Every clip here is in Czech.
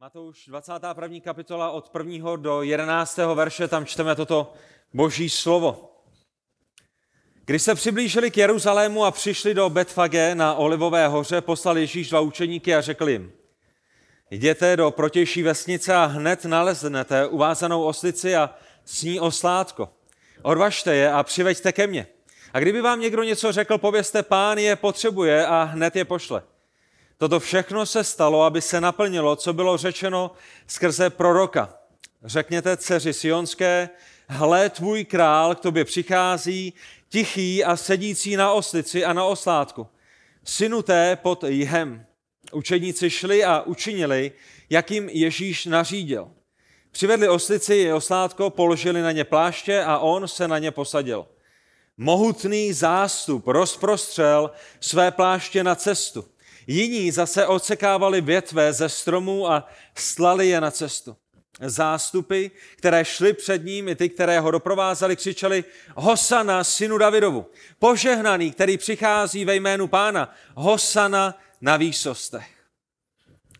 Matouš 21. kapitola od 1. do 11. verše, tam čteme toto boží slovo. Když se přiblížili k Jeruzalému a přišli do Betfage na Olivové hoře, poslal Ježíš dva učeníky a řekl jim, jděte do protější vesnice a hned naleznete uvázanou oslici a s ní oslátko. Odvažte je a přiveďte ke mně. A kdyby vám někdo něco řekl, povězte, pán je potřebuje a hned je pošle. Toto všechno se stalo, aby se naplnilo, co bylo řečeno skrze proroka. Řekněte dceři Sionské, hle, tvůj král k tobě přichází, tichý a sedící na oslici a na oslátku. Synuté pod jihem. Učedníci šli a učinili, jak jim Ježíš nařídil. Přivedli oslici i oslátko, položili na ně pláště a on se na ně posadil. Mohutný zástup rozprostřel své pláště na cestu. Jiní zase odsekávali větve ze stromů a slali je na cestu. Zástupy, které šly před ním, i ty, které ho doprovázeli, křičeli Hosana, synu Davidovu, požehnaný, který přichází ve jménu pána, Hosana na výsostech.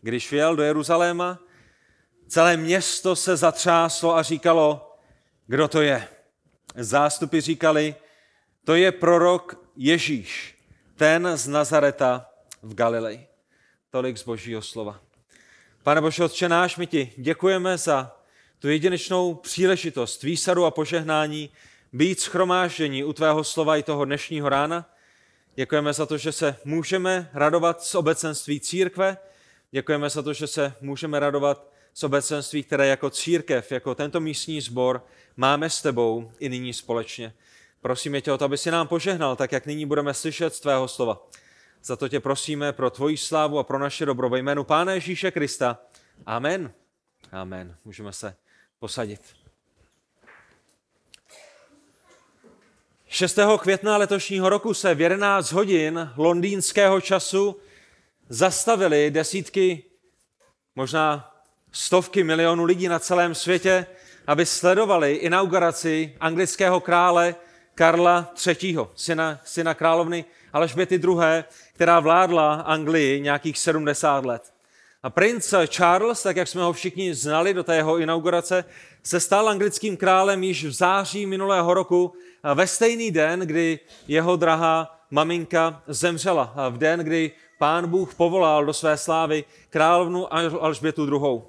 Když vjel do Jeruzaléma, celé město se zatřáslo a říkalo, kdo to je. Zástupy říkali, to je prorok Ježíš, ten z Nazareta v Galileji. Tolik z božího slova. Pane Bože, Otče náš, my ti děkujeme za tu jedinečnou příležitost výsadu a požehnání být schromáždění u tvého slova i toho dnešního rána. Děkujeme za to, že se můžeme radovat z obecenství církve. Děkujeme za to, že se můžeme radovat z obecenství, které jako církev, jako tento místní sbor máme s tebou i nyní společně. Prosíme tě o to, aby si nám požehnal, tak jak nyní budeme slyšet z tvého slova. Za to tě prosíme pro tvoji slávu a pro naše dobro ve jménu Pána Ježíše Krista. Amen. Amen. Můžeme se posadit. 6. května letošního roku se v 11 hodin londýnského času zastavili desítky, možná stovky milionů lidí na celém světě, aby sledovali inauguraci anglického krále Karla III., syna, syna královny Alžběty II., která vládla Anglii nějakých 70 let. A princ Charles, tak jak jsme ho všichni znali do té jeho inaugurace, se stal anglickým králem již v září minulého roku ve stejný den, kdy jeho drahá maminka zemřela. V den, kdy pán Bůh povolal do své slávy královnu Alžbětu II.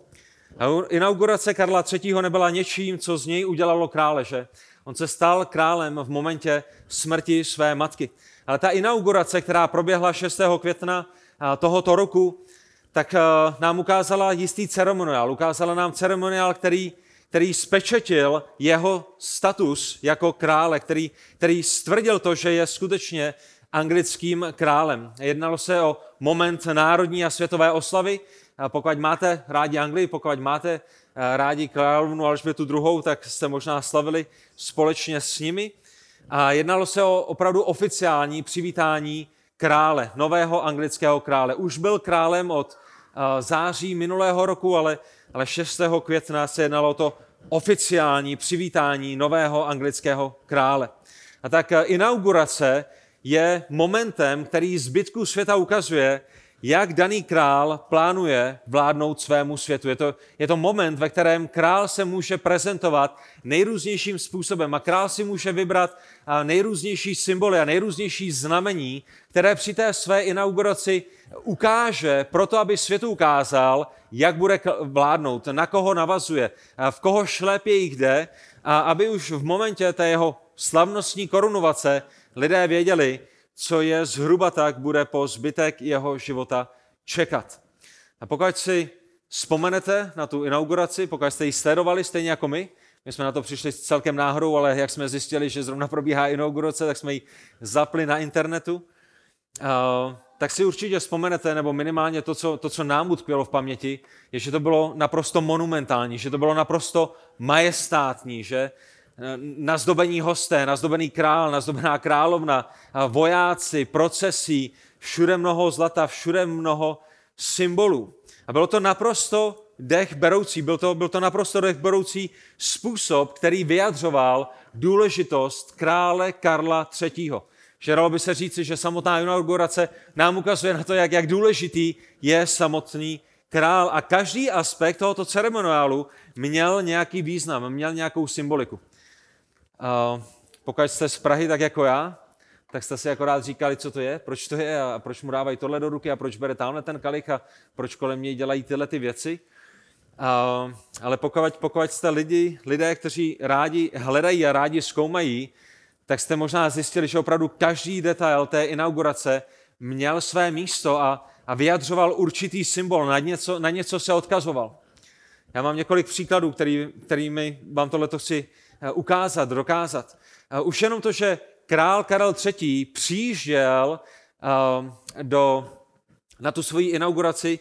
Inaugurace Karla III. nebyla něčím, co z něj udělalo králeže. On se stal králem v momentě smrti své matky. Ale ta inaugurace, která proběhla 6. května tohoto roku, tak nám ukázala jistý ceremoniál. Ukázala nám ceremoniál, který, který spečetil jeho status jako krále, který, který stvrdil to, že je skutečně anglickým králem. Jednalo se o moment národní a světové oslavy. Pokud máte rádi Anglii, pokud máte rádi královnu Alžbětu II., tak jste možná slavili společně s nimi. A jednalo se o opravdu oficiální přivítání krále, nového anglického krále. Už byl králem od září minulého roku, ale, ale 6. května se jednalo o to oficiální přivítání nového anglického krále. A tak inaugurace je momentem, který zbytku světa ukazuje, jak daný král plánuje vládnout svému světu. Je to, je to moment, ve kterém král se může prezentovat nejrůznějším způsobem a král si může vybrat nejrůznější symboly a nejrůznější znamení, které při té své inauguraci ukáže, proto aby světu ukázal, jak bude vládnout, na koho navazuje, v koho šlépě jich jde a aby už v momentě té jeho slavnostní korunovace lidé věděli, co je zhruba tak, bude po zbytek jeho života čekat. A pokud si vzpomenete na tu inauguraci, pokud jste ji sledovali stejně jako my, my jsme na to přišli celkem náhodou, ale jak jsme zjistili, že zrovna probíhá inaugurace, tak jsme ji zapli na internetu. tak si určitě vzpomenete, nebo minimálně to co, to, co nám utkvělo v paměti, je, že to bylo naprosto monumentální, že to bylo naprosto majestátní, že nazdobení hosté, nazdobený král, nazdobená královna, vojáci, procesí, všude mnoho zlata, všude mnoho symbolů. A bylo to naprosto dech beroucí, byl to, byl to naprosto dech beroucí způsob, který vyjadřoval důležitost krále Karla III. Že dalo by se říci, že samotná inaugurace nám ukazuje na to, jak, jak důležitý je samotný král a každý aspekt tohoto ceremoniálu měl nějaký význam, měl nějakou symboliku. Pokud jste z Prahy tak jako já, tak jste si akorát říkali, co to je, proč to je a proč mu dávají tohle do ruky a proč bere tamhle ten kalich a proč kolem něj dělají tyhle ty věci. Uh, ale pokud, pokud jste lidi, lidé, kteří rádi hledají a rádi zkoumají, tak jste možná zjistili, že opravdu každý detail té inaugurace měl své místo a, a vyjadřoval určitý symbol, na něco, na něco se odkazoval. Já mám několik příkladů, který, kterými vám tohle chci ukázat, dokázat. Eh, už jenom to, že král Karel III. přijížděl eh, do, na tu svoji inauguraci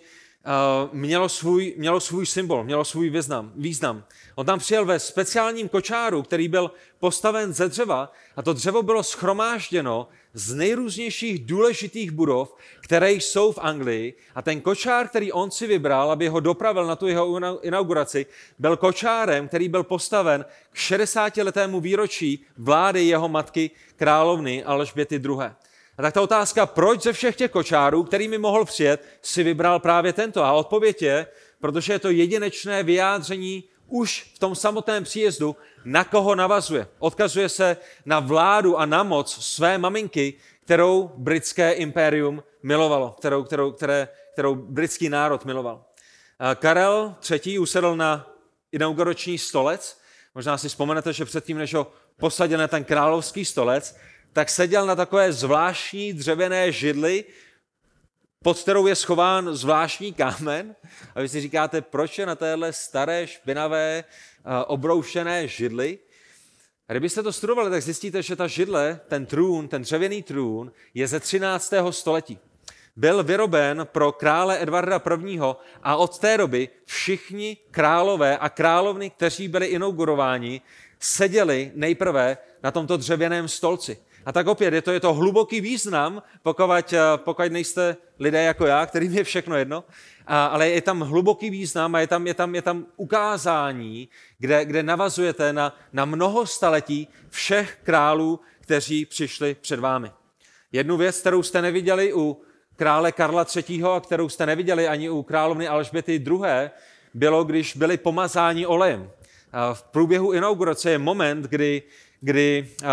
Eh, mělo svůj, mělo svůj symbol, mělo svůj význam, význam. On tam přijel ve speciálním kočáru, který byl postaven ze dřeva a to dřevo bylo schromážděno z nejrůznějších důležitých budov, které jsou v Anglii a ten kočár, který on si vybral, aby ho dopravil na tu jeho inauguraci, byl kočárem, který byl postaven k 60-letému výročí vlády jeho matky královny Alžběty II. A tak ta otázka, proč ze všech těch kočárů, kterými mohl přijet, si vybral právě tento? A odpověď je, protože je to jedinečné vyjádření už v tom samotném příjezdu, na koho navazuje. Odkazuje se na vládu a na moc své maminky, kterou britské impérium milovalo, kterou, kterou, které, kterou britský národ miloval. Karel III. usedl na inaugurační stolec. Možná si vzpomenete, že předtím, než ho posadil na ten královský stolec, tak seděl na takové zvláštní dřevěné židli, pod kterou je schován zvláštní kámen. A vy si říkáte, proč je na téhle staré, špinavé, eh, obroušené židli? A kdybyste to studovali, tak zjistíte, že ta židle, ten trůn, ten dřevěný trůn, je ze 13. století. Byl vyroben pro krále Edvarda I. a od té doby všichni králové a královny, kteří byli inaugurováni, seděli nejprve na tomto dřevěném stolci. A tak opět je to, je to hluboký význam, pokud, eh, pokud nejste lidé jako já, kterým je všechno jedno, a, ale je tam hluboký význam a je tam, je tam, je tam ukázání, kde, kde navazujete na, na mnoho staletí všech králů, kteří přišli před vámi. Jednu věc, kterou jste neviděli u krále Karla III. a kterou jste neviděli ani u královny Alžběty II., bylo, když byli pomazáni olejem. A v průběhu inaugurace je moment, kdy kdy uh,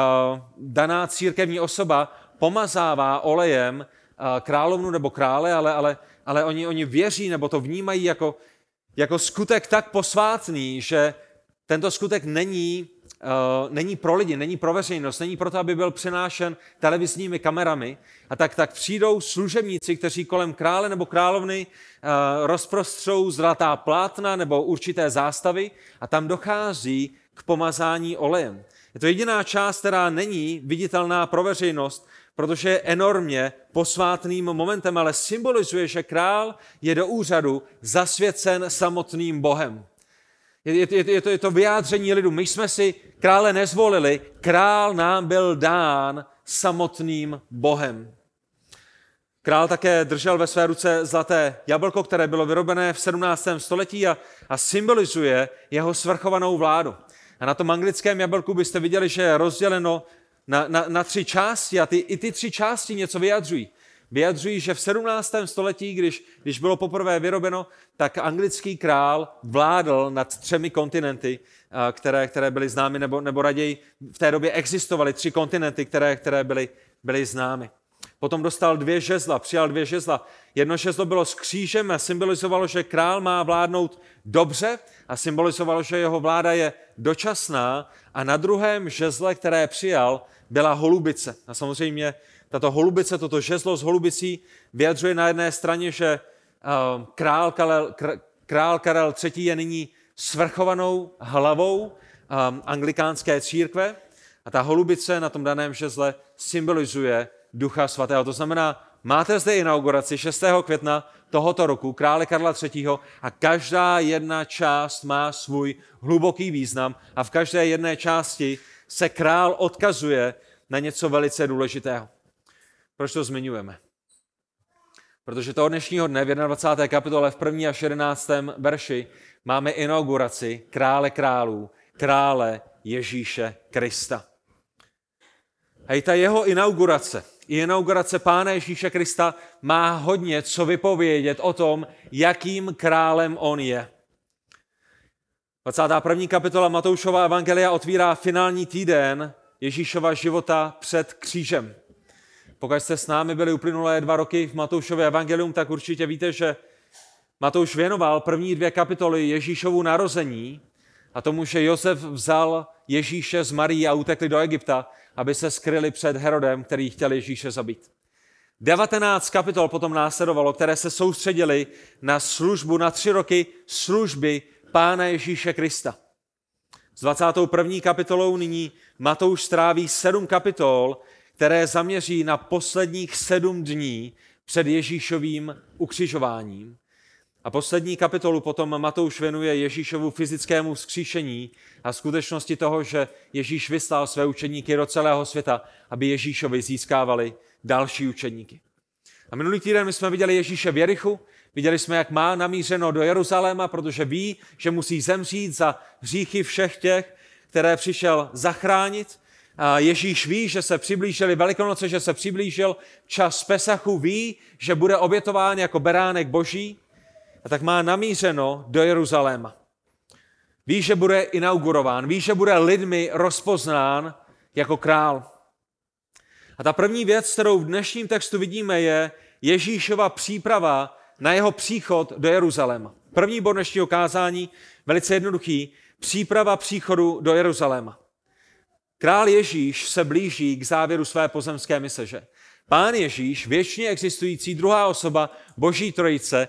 daná církevní osoba pomazává olejem uh, královnu nebo krále, ale, ale, ale oni, oni věří nebo to vnímají jako, jako skutek tak posvátný, že tento skutek není, uh, není pro lidi, není pro veřejnost, není proto, aby byl přenášen televizními kamerami. A tak, tak přijdou služebníci, kteří kolem krále nebo královny uh, rozprostřou zlatá plátna nebo určité zástavy a tam dochází k pomazání olejem. Je to jediná část, která není viditelná pro veřejnost, protože je enormně posvátným momentem, ale symbolizuje, že král je do úřadu zasvěcen samotným Bohem. Je, je, je, je, to, je to vyjádření lidu. My jsme si krále nezvolili, král nám byl dán samotným Bohem. Král také držel ve své ruce zlaté jablko, které bylo vyrobené v 17. století a, a symbolizuje jeho svrchovanou vládu. A na tom anglickém jablku byste viděli, že je rozděleno na, na, na tři části a ty, i ty tři části něco vyjadřují. Vyjadřují, že v 17. století, když, když bylo poprvé vyrobeno, tak anglický král vládl nad třemi kontinenty, které, které byly známy, nebo, nebo raději v té době existovaly tři kontinenty, které, které byly, byly známy. Potom dostal dvě žezla, přijal dvě žezla. Jedno žezlo bylo s křížem a symbolizovalo, že král má vládnout dobře a symbolizovalo, že jeho vláda je dočasná. A na druhém žezle, které přijal, byla holubice. A samozřejmě tato holubice, toto žezlo s holubicí vyjadřuje na jedné straně, že uh, král Karel, král Karel III. je nyní svrchovanou hlavou um, anglikánské církve a ta holubice na tom daném žezle symbolizuje Ducha Svatého. To znamená, máte zde inauguraci 6. května tohoto roku krále Karla III. a každá jedna část má svůj hluboký význam a v každé jedné části se král odkazuje na něco velice důležitého. Proč to zmiňujeme? Protože toho dnešního dne v 21. kapitole v 1. až 11. verši máme inauguraci krále králů, krále Ježíše Krista. A i ta jeho inaugurace, inaugurace Pána Ježíše Krista má hodně co vypovědět o tom, jakým králem on je. 21. kapitola Matoušova Evangelia otvírá finální týden Ježíšova života před křížem. Pokud jste s námi byli uplynulé dva roky v Matoušově evangelium, tak určitě víte, že Matouš věnoval první dvě kapitoly Ježíšovu narození a tomu, že Josef vzal Ježíše z Marí a utekli do Egypta, aby se skryli před Herodem, který chtěl Ježíše zabít. 19 kapitol potom následovalo, které se soustředily na službu, na tři roky služby Pána Ježíše Krista. S 21. kapitolou nyní Matouš stráví sedm kapitol, které zaměří na posledních sedm dní před Ježíšovým ukřižováním. A poslední kapitolu potom Matouš věnuje Ježíšovu fyzickému vzkříšení a skutečnosti toho, že Ježíš vyslal své učeníky do celého světa, aby Ježíšovi získávali další učeníky. A minulý týden my jsme viděli Ježíše v Jerichu, viděli jsme, jak má namířeno do Jeruzaléma, protože ví, že musí zemřít za hříchy všech těch, které přišel zachránit. A Ježíš ví, že se přiblížili Velikonoce, že se přiblížil čas Pesachu, ví, že bude obětován jako beránek boží a tak má namířeno do Jeruzaléma. Ví, že bude inaugurován, ví, že bude lidmi rozpoznán jako král. A ta první věc, kterou v dnešním textu vidíme, je Ježíšova příprava na jeho příchod do Jeruzaléma. První bod dnešního kázání, velice jednoduchý, příprava příchodu do Jeruzaléma. Král Ježíš se blíží k závěru své pozemské mise, že? Pán Ježíš, věčně existující druhá osoba Boží trojice,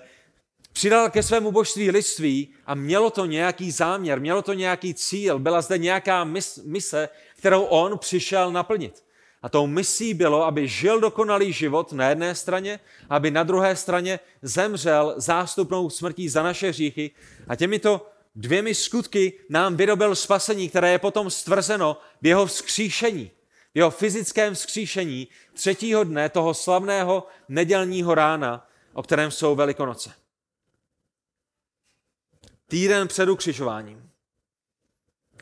přidal ke svému božství lidství a mělo to nějaký záměr, mělo to nějaký cíl, byla zde nějaká mise, kterou on přišel naplnit. A tou misí bylo, aby žil dokonalý život na jedné straně, aby na druhé straně zemřel zástupnou smrtí za naše hříchy a těmito dvěmi skutky nám vyrobil spasení, které je potom stvrzeno v jeho vzkříšení, v jeho fyzickém vzkříšení třetího dne toho slavného nedělního rána, o kterém jsou Velikonoce týden před ukřižováním.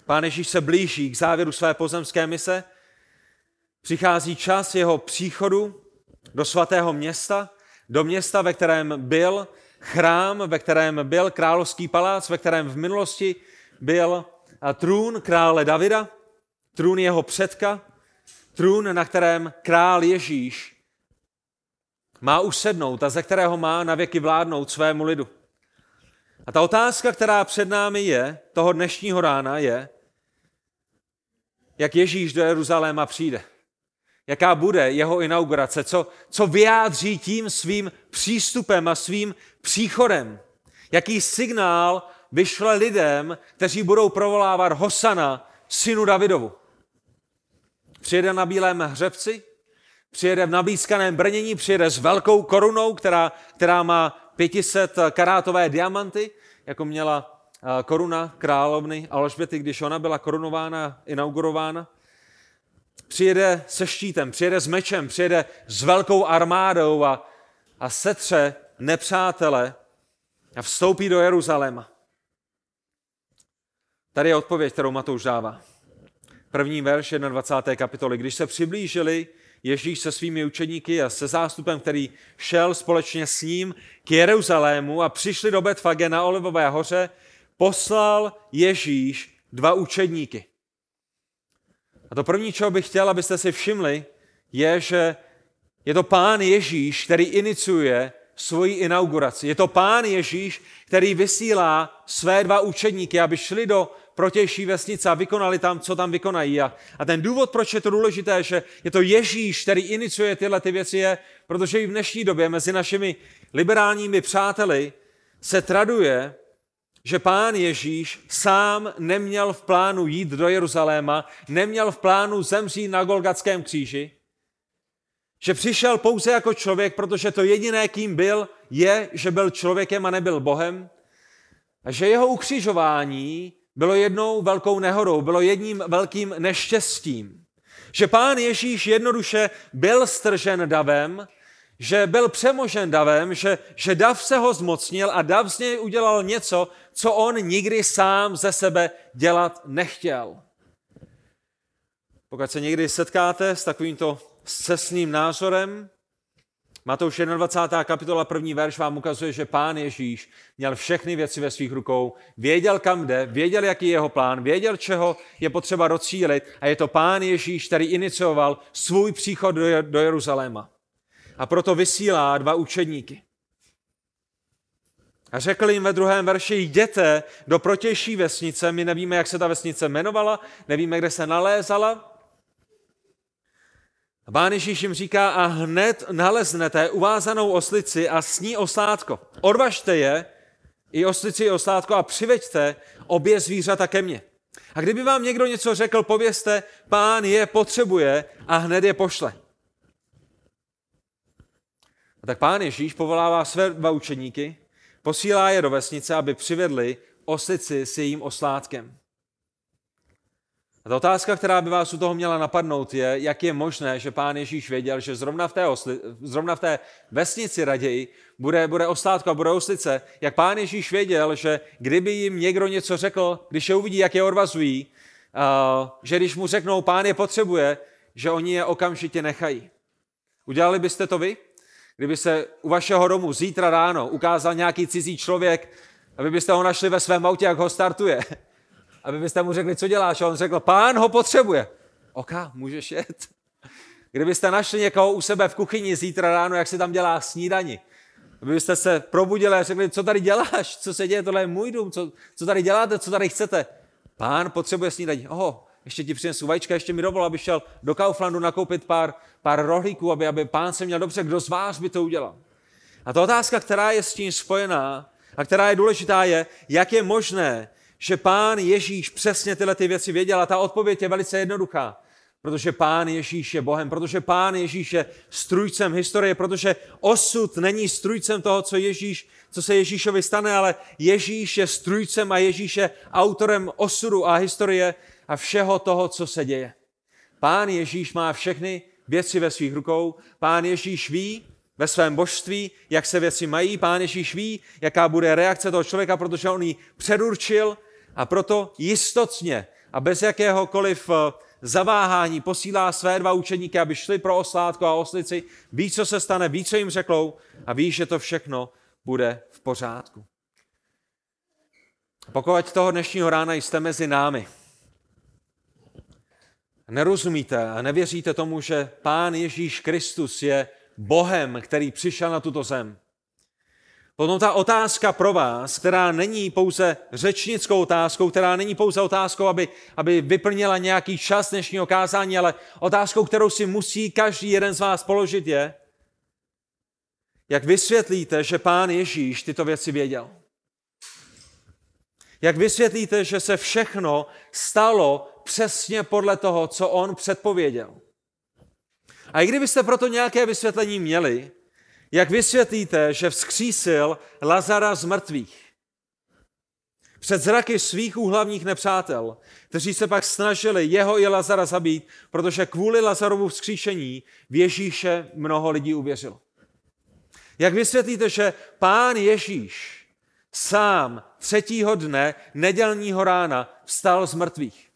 Pán Ježíš se blíží k závěru své pozemské mise, přichází čas jeho příchodu do svatého města, do města, ve kterém byl chrám, ve kterém byl královský palác, ve kterém v minulosti byl trůn krále Davida, trůn jeho předka, trůn, na kterém král Ježíš má usednout a ze kterého má na věky vládnout svému lidu. A ta otázka, která před námi je, toho dnešního rána, je, jak Ježíš do Jeruzaléma přijde. Jaká bude jeho inaugurace, co, co vyjádří tím svým přístupem a svým příchodem. Jaký signál vyšle lidem, kteří budou provolávat Hosana, synu Davidovu. Přijede na bílém hřebci, přijede v nabískaném brnění, přijede s velkou korunou, která, která má 500 karátové diamanty, jako měla eh, koruna královny Alžběty, když ona byla korunována, inaugurována. Přijede se štítem, přijede s mečem, přijede s velkou armádou a, a setře nepřátele a vstoupí do Jeruzaléma. Tady je odpověď, kterou Matouš dává. První verš 21. kapitoly. Když se přiblížili Ježíš se svými učeníky a se zástupem, který šel společně s ním k Jeruzalému a přišli do Betfage na Olivové hoře, poslal Ježíš dva učedníky. A to první, čeho bych chtěl, abyste si všimli, je, že je to pán Ježíš, který iniciuje svoji inauguraci. Je to pán Ježíš, který vysílá své dva učedníky, aby šli do protější vesnice a vykonali tam, co tam vykonají. A, a ten důvod, proč je to důležité, že je to Ježíš, který iniciuje tyhle ty věci, je, protože i v dnešní době mezi našimi liberálními přáteli se traduje, že pán Ježíš sám neměl v plánu jít do Jeruzaléma, neměl v plánu zemřít na Golgatském kříži, že přišel pouze jako člověk, protože to jediné, kým byl, je, že byl člověkem a nebyl Bohem, a že jeho ukřižování bylo jednou velkou nehodou, bylo jedním velkým neštěstím. Že pán Ježíš jednoduše byl stržen davem, že byl přemožen davem, že, že dav se ho zmocnil a dav z něj udělal něco, co on nikdy sám ze sebe dělat nechtěl. Pokud se někdy setkáte s takovýmto s cestným názorem. Matouš 21. kapitola, první verš vám ukazuje, že pán Ježíš měl všechny věci ve svých rukou, věděl, kam jde, věděl, jaký je jeho plán, věděl, čeho je potřeba docílit a je to pán Ježíš, který inicioval svůj příchod do, do Jeruzaléma. A proto vysílá dva učedníky. A řekl jim ve druhém verši, jděte do protější vesnice, my nevíme, jak se ta vesnice jmenovala, nevíme, kde se nalézala. A pán Ježíš jim říká, a hned naleznete uvázanou oslici a s ní. Odvažte je, i oslici, i oslátko a přiveďte obě zvířata ke mně. A kdyby vám někdo něco řekl, povězte, pán je potřebuje a hned je pošle. A tak pán Ježíš povolává své dva učeníky, Posílá je do vesnice, aby přivedli oslici s jejím oslátkem. A ta otázka, která by vás u toho měla napadnout, je, jak je možné, že pán Ježíš věděl, že zrovna v té, osli, zrovna v té vesnici raději bude, bude oslátko a bude oslice. Jak pán Ježíš věděl, že kdyby jim někdo něco řekl, když je uvidí, jak je odvazují, uh, že když mu řeknou, pán je potřebuje, že oni je okamžitě nechají. Udělali byste to vy? Kdyby se u vašeho domu zítra ráno ukázal nějaký cizí člověk, aby byste ho našli ve svém autě, jak ho startuje, aby byste mu řekli, co děláš, a on řekl, pán ho potřebuje. Oka, můžeš jet. Kdybyste našli někoho u sebe v kuchyni zítra ráno, jak si tam dělá snídani, abyste se probudili a řekli, co tady děláš, co se děje, tohle je můj dům, co, co tady děláte, co tady chcete. Pán potřebuje snídaní. Oho, ještě ti přinesu vajíčka, ještě mi dovol, aby šel do Kauflandu nakoupit pár, pár rohlíků, aby, aby pán se měl dobře, kdo z vás by to udělal. A ta otázka, která je s tím spojená a která je důležitá, je, jak je možné, že pán Ježíš přesně tyhle ty věci věděl. A ta odpověď je velice jednoduchá. Protože pán Ježíš je Bohem, protože pán Ježíš je strujcem historie, protože osud není strujcem toho, co, Ježíš, co se Ježíšovi stane, ale Ježíš je strujcem a Ježíš je autorem osudu a historie a všeho toho, co se děje. Pán Ježíš má všechny věci ve svých rukou. Pán Ježíš ví ve svém božství, jak se věci mají. Pán Ježíš ví, jaká bude reakce toho člověka, protože on ji předurčil a proto jistotně a bez jakéhokoliv eh, zaváhání posílá své dva učeníky, aby šli pro oslátko a oslici, ví, co se stane, ví, co jim řeklou a ví, že to všechno bude v pořádku. Pokud toho dnešního rána jste mezi námi, nerozumíte a nevěříte tomu, že Pán Ježíš Kristus je Bohem, který přišel na tuto zem, Potom ta otázka pro vás, která není pouze řečnickou otázkou, která není pouze otázkou, aby, aby vyplnila nějaký čas dnešního kázání, ale otázkou, kterou si musí každý jeden z vás položit je, jak vysvětlíte, že pán Ježíš tyto věci věděl? Jak vysvětlíte, že se všechno stalo přesně podle toho, co on předpověděl? A i kdybyste proto nějaké vysvětlení měli, jak vysvětlíte, že vzkřísil Lazara z mrtvých? Před zraky svých úhlavních nepřátel, kteří se pak snažili jeho i Lazara zabít, protože kvůli Lazarovu vzkříšení v Ježíše mnoho lidí uvěřilo. Jak vysvětlíte, že pán Ježíš sám třetího dne nedělního rána vstal z mrtvých?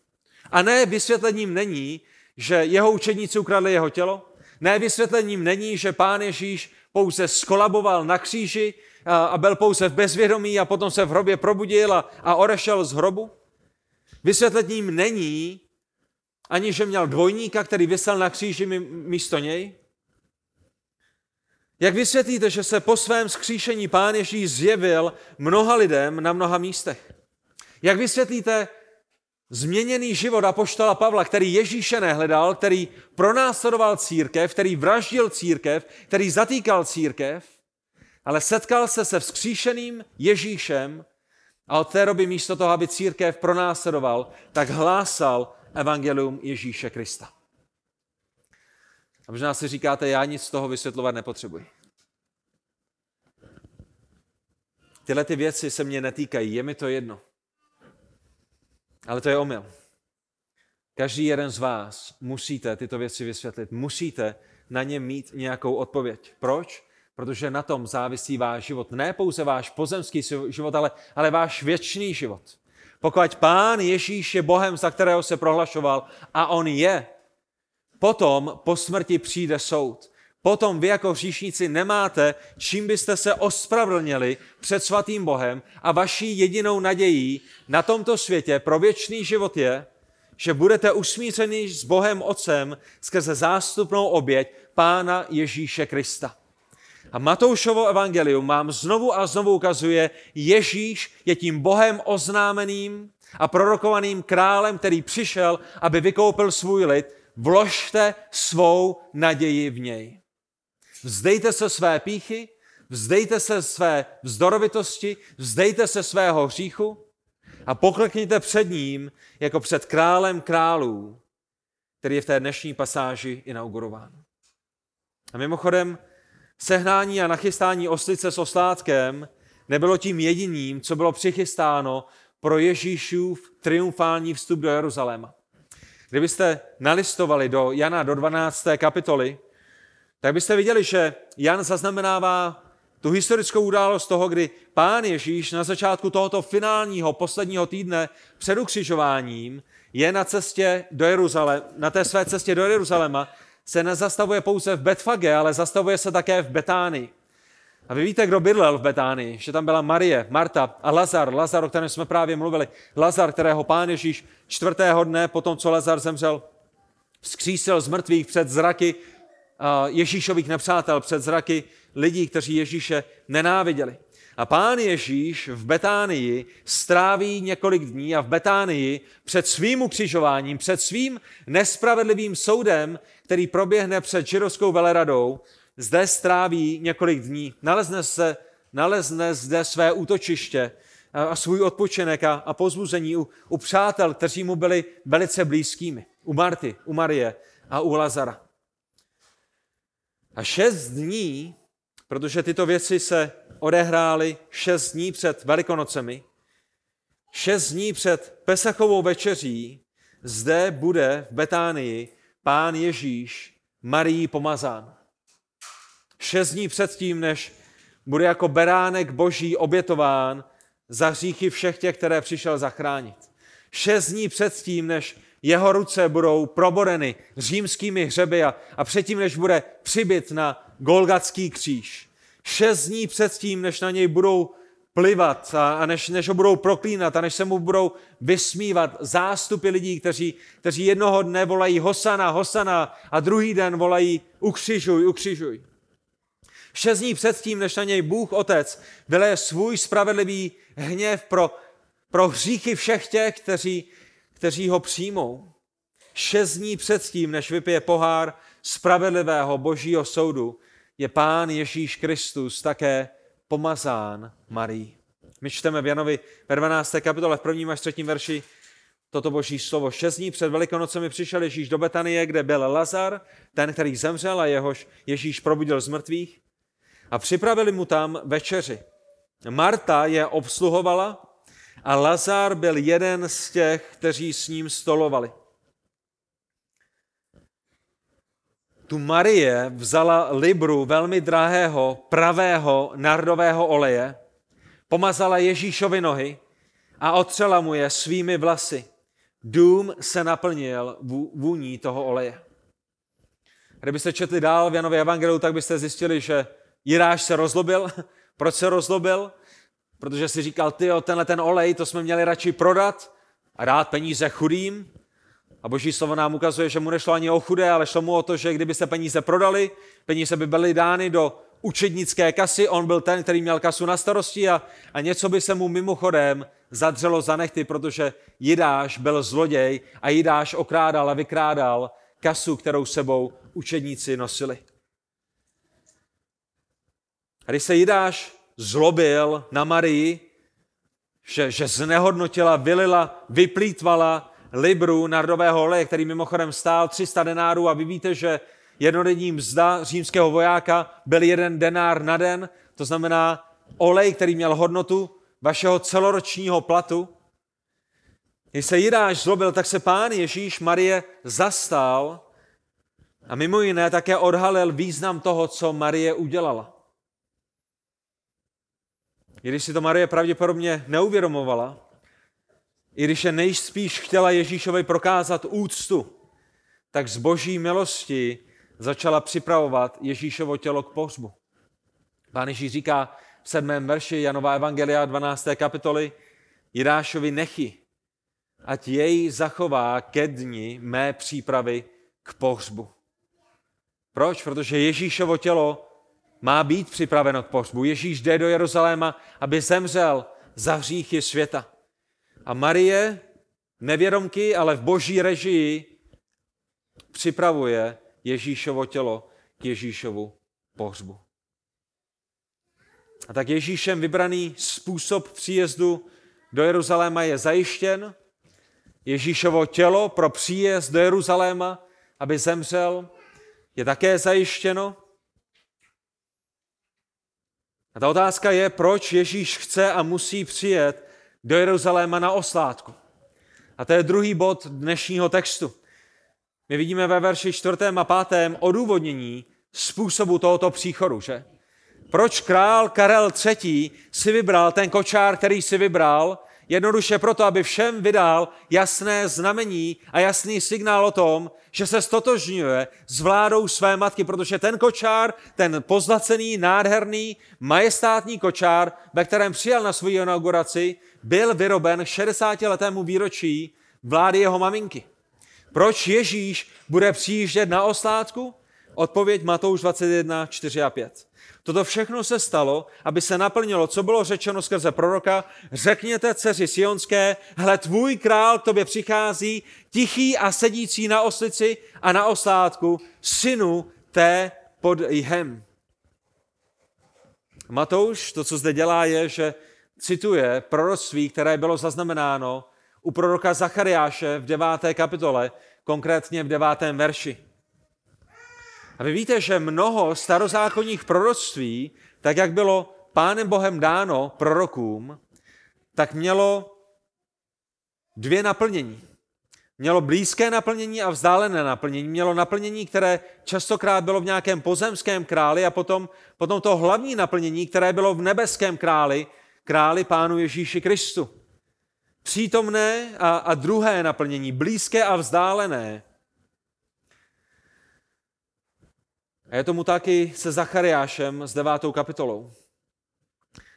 A ne, vysvětlením není, že jeho učedníci ukradli jeho tělo, ne, vysvětlením není, že pán Ježíš pouze skolaboval na kříži a byl pouze v bezvědomí a potom se v hrobě probudil a, a odešel z hrobu. Vysvětlením není ani, že měl dvojníka, který vysel na kříži místo něj. Jak vysvětlíte, že se po svém skříšení pán Ježíš zjevil mnoha lidem na mnoha místech? Jak vysvětlíte změněný život apoštola Pavla, který Ježíše nehledal, který pronásledoval církev, který vraždil církev, který zatýkal církev, ale setkal se se vzkříšeným Ježíšem a od té doby místo toho, aby církev pronásledoval, tak hlásal evangelium Ježíše Krista. A možná si říkáte, já nic z toho vysvětlovat nepotřebuji. Tyhle ty věci se mě netýkají, je mi to jedno. Ale to je omyl. Každý jeden z vás musíte tyto věci vysvětlit. Musíte na ně mít nějakou odpověď. Proč? Protože na tom závisí váš život. Ne pouze váš pozemský život, ale, ale váš věčný život. Pokud pán Ježíš je Bohem, za kterého se prohlašoval, a on je, Potom po smrti přijde soud. Potom vy jako hříšníci nemáte, čím byste se ospravedlnili před svatým Bohem a vaší jedinou nadějí na tomto světě pro věčný život je, že budete usmířeni s Bohem Otcem skrze zástupnou oběť Pána Ježíše Krista. A Matoušovo evangelium vám znovu a znovu ukazuje, Ježíš je tím Bohem oznámeným a prorokovaným králem, který přišel, aby vykoupil svůj lid. Vložte svou naději v něj. Vzdejte se své píchy, vzdejte se své vzdorovitosti, vzdejte se svého hříchu a poklekněte před ním jako před králem králů, který je v té dnešní pasáži inaugurován. A mimochodem, sehnání a nachystání oslice s oslátkem nebylo tím jediným, co bylo přichystáno pro Ježíšův triumfální vstup do Jeruzaléma. Kdybyste nalistovali do Jana do 12. kapitoly, tak byste viděli, že Jan zaznamenává tu historickou událost toho, kdy pán Ježíš na začátku tohoto finálního, posledního týdne před ukřižováním je na cestě do Jeruzalém, na té své cestě do Jeruzaléma, se nezastavuje pouze v Betfage, ale zastavuje se také v Betánii. A vy víte, kdo bydlel v Betánii, že tam byla Marie, Marta a Lazar, Lazar, o kterém jsme právě mluvili. Lazar, kterého pán Ježíš čtvrtého dne, po tom, co Lazar zemřel, vzkřísil z mrtvých před zraky Ježíšových nepřátel, před zraky lidí, kteří Ježíše nenáviděli. A pán Ježíš v Betánii stráví několik dní a v Betánii před svým ukřižováním, před svým nespravedlivým soudem, který proběhne před židovskou veleradou, zde stráví několik dní. Nalezne, se, nalezne zde své útočiště a svůj odpočinek a, a pozbuzení u, u přátel, kteří mu byli velice blízkými. U Marty, u Marie a u Lazara. A šest dní, protože tyto věci se odehrály šest dní před Velikonocemi, šest dní před Pesachovou večeří, zde bude v Betánii pán Ježíš Marii pomazán. Šest dní předtím, než bude jako beránek boží obětován za hříchy všech těch, které přišel zachránit. Šest dní předtím, než jeho ruce budou probodeny římskými hřeby a, a předtím, než bude přibyt na Golgatský kříž. Šest dní předtím, než na něj budou plivat a, a než, než ho budou proklínat a než se mu budou vysmívat zástupy lidí, kteří, kteří jednoho dne volají Hosana, Hosana a druhý den volají ukřižuj, ukřižuj. Šest dní předtím, než na něj Bůh Otec vyleje svůj spravedlivý hněv pro, pro hříchy všech těch, kteří, kteří ho přijmou. Šest dní předtím, než vypije pohár spravedlivého božího soudu, je Pán Ježíš Kristus také pomazán Marí. My čteme v Janovi ve 12. kapitole v prvním až třetím verši toto boží slovo. Šest dní před Velikonocemi přišel Ježíš do Betanie, kde byl Lazar, ten, který zemřel a jehož Ježíš probudil z mrtvých a připravili mu tam večeři. Marta je obsluhovala a Lazar byl jeden z těch, kteří s ním stolovali. Tu Marie vzala libru velmi drahého, pravého nardového oleje, pomazala Ježíšovi nohy a otřela mu je svými vlasy. Dům se naplnil vůní toho oleje. Kdybyste četli dál v Janově evangeliu, tak byste zjistili, že Jiráš se rozlobil. Proč se rozlobil? Protože si říkal, ty tenhle ten olej, to jsme měli radši prodat a dát peníze chudým. A boží slovo nám ukazuje, že mu nešlo ani o chudé, ale šlo mu o to, že kdyby se peníze prodali, peníze by byly dány do učednické kasy, on byl ten, který měl kasu na starosti a, a něco by se mu mimochodem zadřelo za nechty, protože Jidáš byl zloděj a Jidáš okrádal a vykrádal kasu, kterou sebou učedníci nosili. A když se Jidáš zlobil na Marii, že, že znehodnotila, vylila, vyplýtvala libru nardového oleje, který mimochodem stál 300 denárů a vy víte, že jednodenní mzda římského vojáka byl jeden denár na den, to znamená olej, který měl hodnotu vašeho celoročního platu. Když se Jidáš zlobil, tak se pán Ježíš Marie zastal a mimo jiné také odhalil význam toho, co Marie udělala. I když si to Marie pravděpodobně neuvědomovala, i když je nejspíš chtěla Ježíšovi prokázat úctu, tak z boží milosti začala připravovat Ježíšovo tělo k pohřbu. Pán Ježíš říká v sedmém verši Janova Evangelia 12. kapitoly Jirášovi nechy, ať jej zachová ke dni mé přípravy k pohřbu. Proč? Protože Ježíšovo tělo má být připraveno k pohřbu. Ježíš jde do Jeruzaléma, aby zemřel za hříchy světa. A Marie, nevědomky, ale v boží režii, připravuje Ježíšovo tělo k Ježíšovu pohřbu. A tak Ježíšem vybraný způsob příjezdu do Jeruzaléma je zajištěn. Ježíšovo tělo pro příjezd do Jeruzaléma, aby zemřel, je také zajištěno. A ta otázka je, proč Ježíš chce a musí přijet do Jeruzaléma na oslátku. A to je druhý bod dnešního textu. My vidíme ve verši čtvrtém a pátém odůvodnění způsobu tohoto příchodu, že? Proč král Karel III. si vybral ten kočár, který si vybral, jednoduše proto, aby všem vydal jasné znamení a jasný signál o tom, že se stotožňuje s vládou své matky, protože ten kočár, ten pozlacený, nádherný, majestátní kočár, ve kterém přijal na svou inauguraci, byl vyroben 60 letému výročí vlády jeho maminky. Proč Ježíš bude přijíždět na oslátku? Odpověď Matouš 21, 4 a 5. Toto všechno se stalo, aby se naplnilo, co bylo řečeno skrze proroka. Řekněte dceři Sionské, hle, tvůj král k tobě přichází, tichý a sedící na oslici a na oslátku, synu té pod jihem. Matouš to, co zde dělá, je, že cituje proroctví, které bylo zaznamenáno u proroka Zachariáše v deváté kapitole, konkrétně v devátém verši. A vy víte, že mnoho starozákonních proroctví, tak jak bylo Pánem Bohem dáno prorokům, tak mělo dvě naplnění. Mělo blízké naplnění a vzdálené naplnění. Mělo naplnění, které častokrát bylo v nějakém pozemském králi a potom, potom to hlavní naplnění, které bylo v nebeském králi, králi Pánu Ježíši Kristu. Přítomné a, a druhé naplnění, blízké a vzdálené. A je tomu taky se Zachariášem s devátou kapitolou.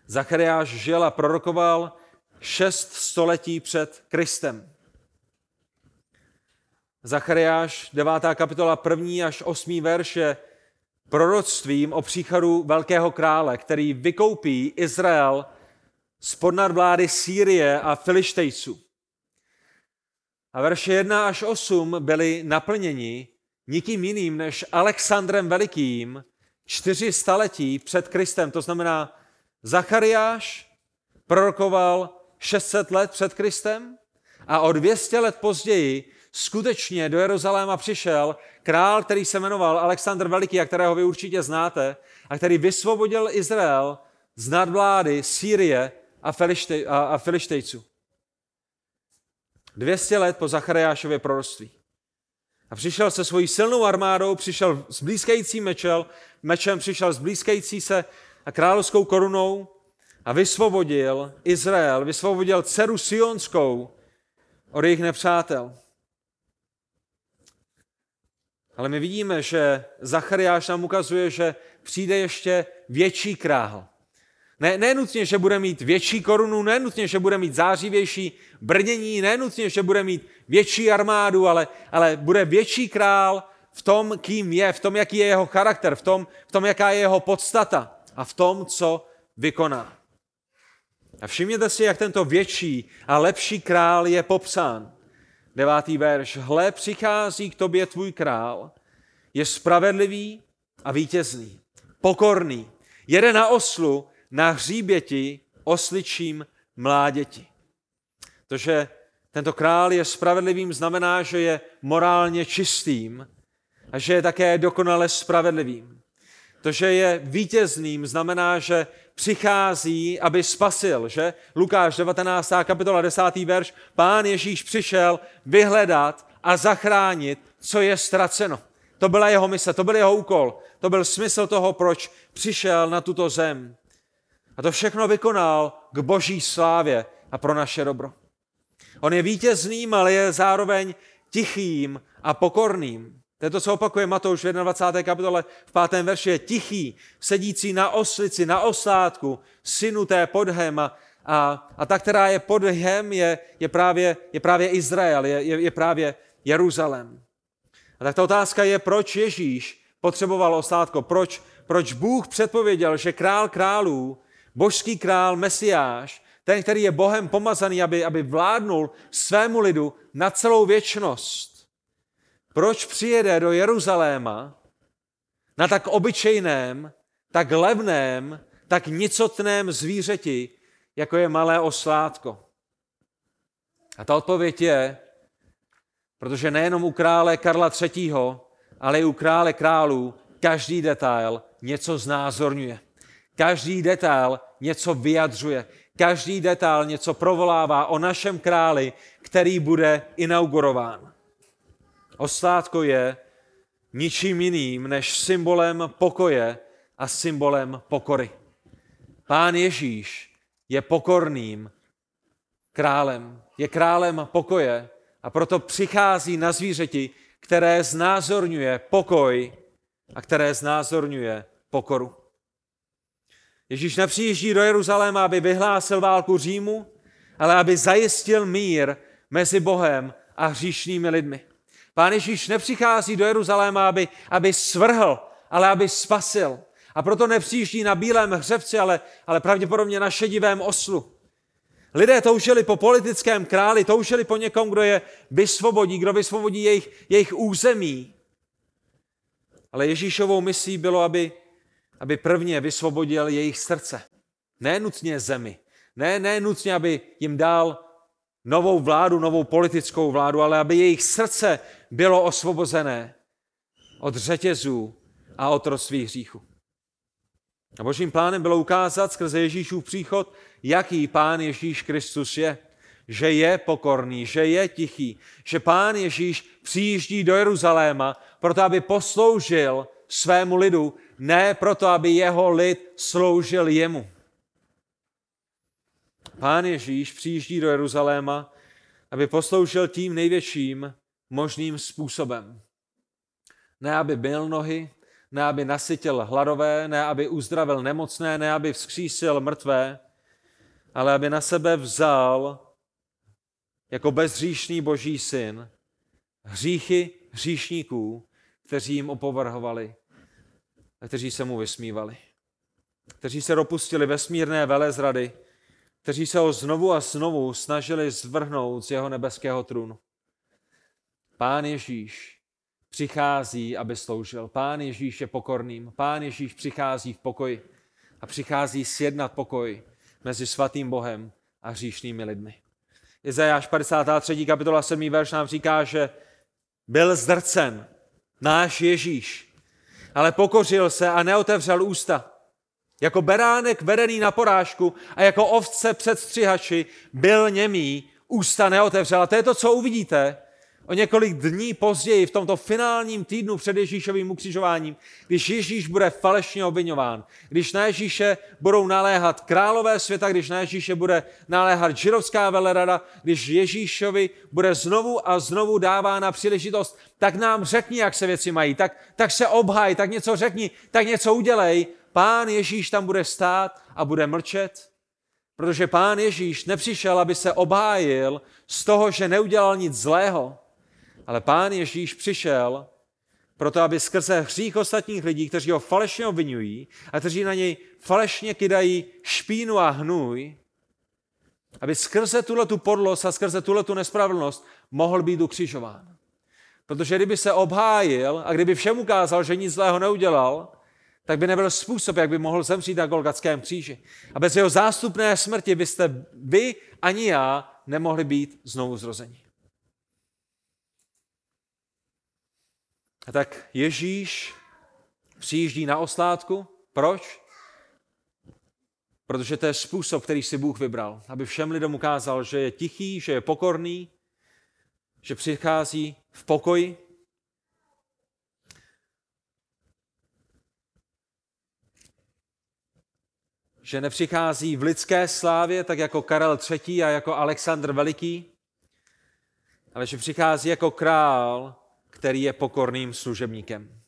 Zachariáš žil a prorokoval šest století před Kristem. Zachariáš, devátá kapitola, první až osmý verš je proroctvím o příchodu velkého krále, který vykoupí Izrael z podnadvlády Sýrie a Filištejců. A verše 1 až 8 byly naplněni nikým jiným než Alexandrem Velikým čtyři staletí před Kristem. To znamená, Zachariáš prorokoval 600 let před Kristem a o 200 let později skutečně do Jeruzaléma přišel král, který se jmenoval Alexandr Veliký a kterého vy určitě znáte a který vysvobodil Izrael z nadvlády Sýrie a, Filištej, a, a Filištejců. 200 let po Zachariášově proroctví. A přišel se svojí silnou armádou, přišel s blízkajícím mečel, mečem, přišel s blízkající se a královskou korunou a vysvobodil Izrael, vysvobodil dceru Sionskou od jejich nepřátel. Ale my vidíme, že Zachariáš nám ukazuje, že přijde ještě větší král. Ne, nenutně, že bude mít větší korunu, nenutně, že bude mít zářivější brnění, nenutně, že bude mít větší armádu, ale, ale bude větší král v tom, kým je, v tom, jaký je jeho charakter, v tom, v tom, jaká je jeho podstata a v tom, co vykoná. A všimněte si, jak tento větší a lepší král je popsán. Devátý verš. Hle, přichází k tobě tvůj král, je spravedlivý a vítězný, pokorný, jede na oslu na hříběti osličím mláděti. To, že tento král je spravedlivým, znamená, že je morálně čistým a že je také dokonale spravedlivým. To, že je vítězným, znamená, že přichází, aby spasil, že? Lukáš 19. kapitola 10. verš, pán Ježíš přišel vyhledat a zachránit, co je ztraceno. To byla jeho mise, to byl jeho úkol, to byl smysl toho, proč přišel na tuto zem. A to všechno vykonal k boží slávě a pro naše dobro. On je vítězným, ale je zároveň tichým a pokorným. To je to, co opakuje Matouš v 21. kapitole v 5. verši. Je tichý, sedící na oslici, na oslátku, synu té podhem a, a, a ta, která je podhem, je, je, právě, je právě Izrael, je, je, je právě Jeruzalém. A tak ta otázka je, proč Ježíš potřeboval oslátko, proč, proč Bůh předpověděl, že král králů, božský král, mesiáš, ten, který je Bohem pomazaný, aby, aby vládnul svému lidu na celou věčnost. Proč přijede do Jeruzaléma na tak obyčejném, tak levném, tak nicotném zvířeti, jako je malé oslátko? A ta odpověď je, protože nejenom u krále Karla III., ale i u krále králů každý detail něco znázorňuje. Každý detail něco vyjadřuje. Každý detail něco provolává o našem králi, který bude inaugurován. Oslátko je ničím jiným než symbolem pokoje a symbolem pokory. Pán Ježíš je pokorným králem, je králem pokoje a proto přichází na zvířeti, které znázorňuje pokoj a které znázorňuje pokoru. Ježíš nepřijíždí do Jeruzaléma, aby vyhlásil válku Římu, ale aby zajistil mír mezi Bohem a hříšnými lidmi. Pán Ježíš nepřichází do Jeruzaléma, aby, aby svrhl, ale aby spasil. A proto nepřijíždí na bílém hřebci, ale, ale pravděpodobně na šedivém oslu. Lidé toužili po politickém králi, toužili po někom, kdo je vysvobodí, kdo vysvobodí jejich, jejich území. Ale Ježíšovou misí bylo, aby aby prvně vysvobodil jejich srdce. Ne nutně zemi. Ne, ne nutně, aby jim dal novou vládu, novou politickou vládu, ale aby jejich srdce bylo osvobozené od řetězů a od svých hříchů. A božím plánem bylo ukázat skrze Ježíšův příchod, jaký pán Ježíš Kristus je. Že je pokorný, že je tichý, že pán Ježíš přijíždí do Jeruzaléma, proto aby posloužil svému lidu, ne proto, aby jeho lid sloužil jemu. Pán Ježíš přijíždí do Jeruzaléma, aby posloužil tím největším možným způsobem. Ne, aby byl nohy, ne, aby nasytil hladové, ne, aby uzdravil nemocné, ne, aby vzkřísil mrtvé, ale aby na sebe vzal jako bezříšný boží syn hříchy hříšníků, kteří jim opovrhovali a kteří se mu vysmívali. Kteří se dopustili vesmírné velezrady, kteří se ho znovu a znovu snažili zvrhnout z jeho nebeského trůnu. Pán Ježíš přichází, aby sloužil. Pán Ježíš je pokorným. Pán Ježíš přichází v pokoji a přichází sjednat pokoj mezi svatým Bohem a hříšnými lidmi. Izajáš 53. kapitola 7. verš nám říká, že byl zdrcen náš Ježíš ale pokořil se a neotevřel ústa. Jako beránek vedený na porážku a jako ovce před střihači byl němý, ústa neotevřel. A to je to, co uvidíte o několik dní později v tomto finálním týdnu před Ježíšovým ukřižováním, když Ježíš bude falešně obvinován, když na Ježíše budou naléhat králové světa, když na Ježíše bude naléhat židovská velerada, když Ježíšovi bude znovu a znovu dávána příležitost, tak nám řekni, jak se věci mají, tak, tak se obhaj, tak něco řekni, tak něco udělej. Pán Ježíš tam bude stát a bude mlčet, protože pán Ježíš nepřišel, aby se obhájil z toho, že neudělal nic zlého, ale pán Ježíš přišel proto, aby skrze hřích ostatních lidí, kteří ho falešně obvinují a kteří na něj falešně kydají špínu a hnůj, aby skrze tuhle tu podlost a skrze tuhle tu nespravedlnost mohl být ukřižován. Protože kdyby se obhájil a kdyby všem ukázal, že nic zlého neudělal, tak by nebyl způsob, jak by mohl zemřít na Golgatském kříži. A bez jeho zástupné smrti byste vy ani já nemohli být znovu zrozeni. A tak Ježíš přijíždí na oslátku. Proč? Protože to je způsob, který si Bůh vybral. Aby všem lidem ukázal, že je tichý, že je pokorný, že přichází v pokoji. Že nepřichází v lidské slávě, tak jako Karel III. a jako Alexandr Veliký, ale že přichází jako král který je pokorným služebníkem.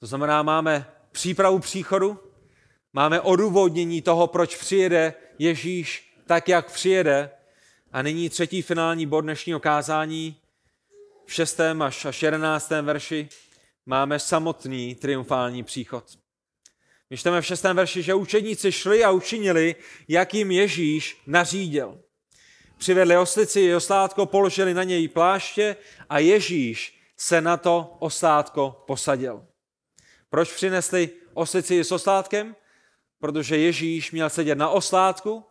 To znamená, máme přípravu příchodu, máme odůvodnění toho, proč přijede Ježíš tak, jak přijede. A nyní třetí finální bod dnešního kázání, v 6. až, až 11. verši, máme samotný triumfální příchod. My čteme v 6. verši, že učedníci šli a učinili, jak jim Ježíš nařídil. Přivedli oslici oslátko, položili na něj pláště a Ježíš se na to oslátko posadil. Proč přinesli oslici s oslátkem? Protože Ježíš měl sedět na oslátku,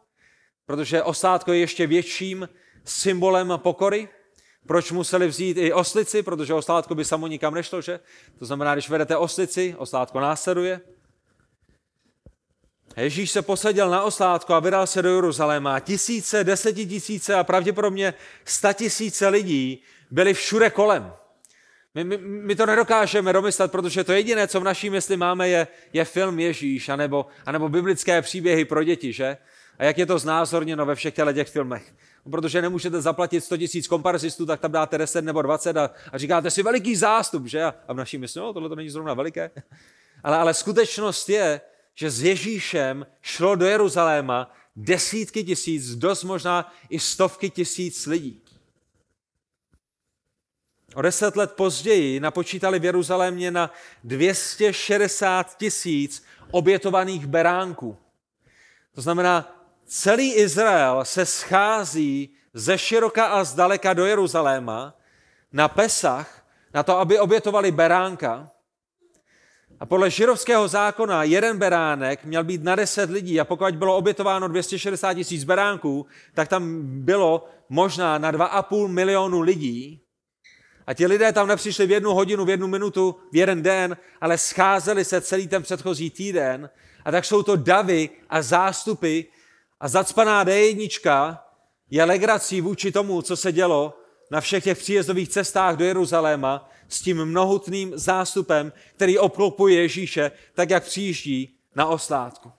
protože oslátko je ještě větším symbolem pokory. Proč museli vzít i oslici? Protože oslátko by samo nikam nešlo, že? To znamená, když vedete oslici, oslátko následuje. Ježíš se posadil na oslátko a vydal se do Jeruzaléma. Tisíce, desetitisíce a pravděpodobně statisíce lidí byli všude kolem. My, my, my to nedokážeme domyslet, protože to jediné, co v naší mysli máme, je, je film Ježíš, anebo, anebo biblické příběhy pro děti, že? A jak je to znázorněno ve všech těch filmech. Protože nemůžete zaplatit 100 tisíc komparzistů, tak tam dáte 10 nebo 20 a, a říkáte si veliký zástup, že? A, a v naší mysli, no, tohle to není zrovna veliké. Ale, ale skutečnost je, že s Ježíšem šlo do Jeruzaléma desítky tisíc, dost možná i stovky tisíc lidí. O deset let později napočítali v Jeruzalémě na 260 tisíc obětovaných beránků. To znamená, celý Izrael se schází ze široka a zdaleka do Jeruzaléma na Pesach, na to, aby obětovali beránka. A podle žirovského zákona jeden beránek měl být na 10 lidí a pokud bylo obětováno 260 tisíc beránků, tak tam bylo možná na 2,5 milionu lidí. A ti lidé tam nepřišli v jednu hodinu, v jednu minutu, v jeden den, ale scházeli se celý ten předchozí týden. A tak jsou to davy a zástupy a zacpaná D1 je legrací vůči tomu, co se dělo na všech těch příjezdových cestách do Jeruzaléma s tím mnohutným zástupem, který obklopuje Ježíše, tak jak přijíždí na oslátku.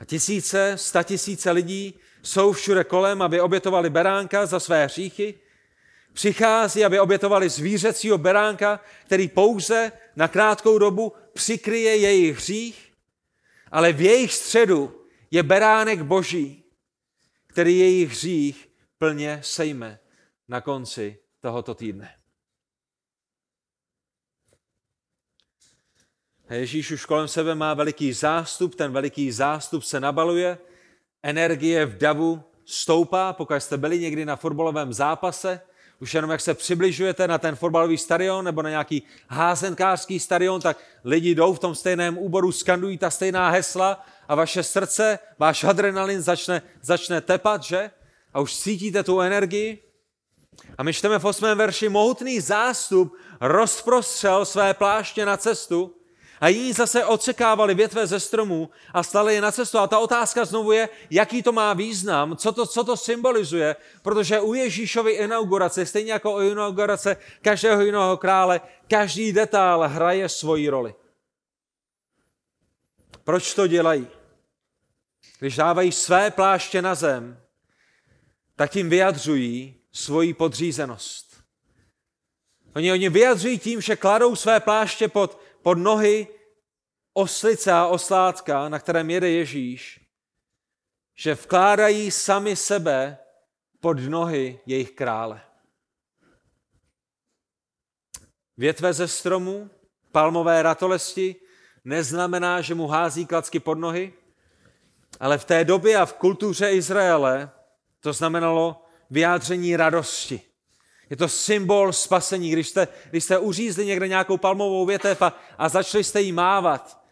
A tisíce, sta tisíce lidí jsou všude kolem, aby obětovali beránka za své hříchy. Přichází, aby obětovali zvířecího beránka, který pouze na krátkou dobu přikryje jejich hřích, ale v jejich středu je beránek boží, který jejich hřích plně sejme na konci tohoto týdne. Ježíš už kolem sebe má veliký zástup, ten veliký zástup se nabaluje, energie v davu stoupá, pokud jste byli někdy na fotbalovém zápase, už jenom jak se přibližujete na ten fotbalový stadion nebo na nějaký házenkářský stadion, tak lidi jdou v tom stejném úboru, skandují ta stejná hesla a vaše srdce, váš adrenalin začne, začne tepat, že? A už cítíte tu energii. A my čteme v 8. verši, mohutný zástup rozprostřel své pláště na cestu a jiní zase odsekávali větve ze stromů a stali je na cestu. A ta otázka znovu je, jaký to má význam, co to, co to symbolizuje, protože u Ježíšovy inaugurace, stejně jako u inaugurace každého jiného krále, každý detail hraje svoji roli. Proč to dělají? Když dávají své pláště na zem, tak tím vyjadřují svoji podřízenost. Oni, oni vyjadřují tím, že kladou své pláště pod, pod nohy oslice a oslátka, na kterém jede Ježíš, že vkládají sami sebe pod nohy jejich krále. Větve ze stromu, palmové ratolesti, neznamená, že mu hází klacky pod nohy, ale v té době a v kultuře Izraele to znamenalo vyjádření radosti. Je to symbol spasení. Když jste, když jste uřízli někde nějakou palmovou větev a, a začali jste jí mávat,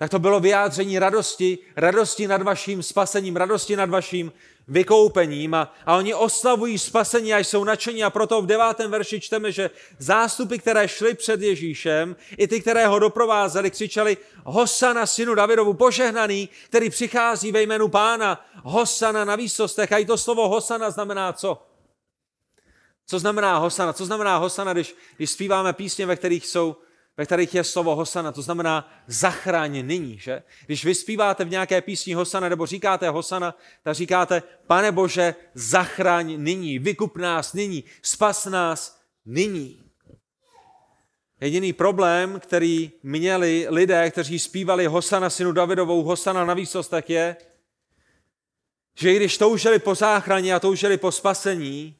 tak to bylo vyjádření radosti, radosti nad vaším spasením, radosti nad vaším vykoupením a, a oni oslavují spasení a jsou nadšení a proto v devátém verši čteme, že zástupy, které šly před Ježíšem, i ty, které ho doprovázeli, křičeli Hosana synu Davidovu, požehnaný, který přichází ve jménu pána, Hosana na výsostech. A i to slovo Hosana znamená co? Co znamená Hosana? Co znamená Hosana, když, když zpíváme písně, ve kterých jsou ve kterých je slovo Hosana, to znamená zachráň nyní, že? Když vy zpíváte v nějaké písni Hosana nebo říkáte Hosana, tak říkáte, pane Bože, zachráň nyní, vykup nás nyní, spas nás nyní. Jediný problém, který měli lidé, kteří zpívali Hosana synu Davidovou, Hosana na výsostech je, že i když toužili po záchraně a toužili po spasení,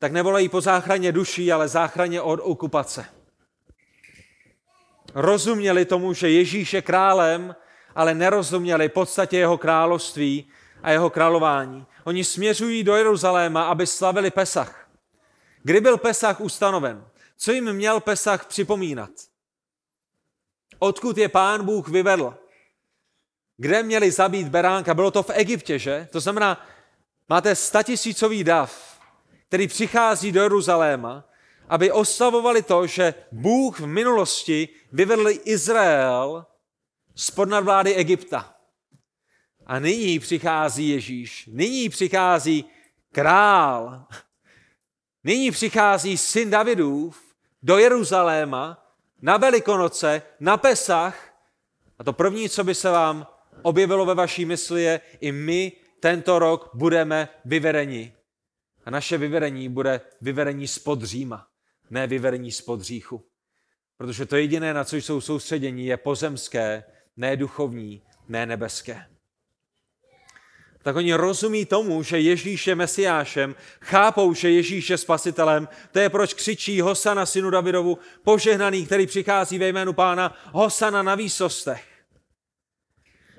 tak nevolají po záchraně duší, ale záchraně od okupace. Rozuměli tomu, že Ježíš je králem, ale nerozuměli podstatě jeho království a jeho králování. Oni směřují do Jeruzaléma, aby slavili Pesach. Kdy byl Pesach ustanoven? Co jim měl Pesach připomínat? Odkud je pán Bůh vyvedl? Kde měli zabít beránka? Bylo to v Egyptě, že? To znamená, máte statisícový dav, který přichází do Jeruzaléma, aby oslavovali to, že Bůh v minulosti vyvedl Izrael z podnadvlády Egypta. A nyní přichází Ježíš, nyní přichází král, nyní přichází syn Davidův do Jeruzaléma na Velikonoce, na Pesach. A to první, co by se vám objevilo ve vaší mysli, je, i my tento rok budeme vyvedeni. A naše vyvedení bude vyvedení spod Říma, ne vyvedení spod říchu. Protože to jediné, na co jsou soustředění, je pozemské, ne duchovní, ne nebeské tak oni rozumí tomu, že Ježíš je mesiášem, chápou, že Ježíš je spasitelem. To je proč křičí Hosana synu Davidovu, požehnaný, který přichází ve jménu pána, Hosana na výsostech.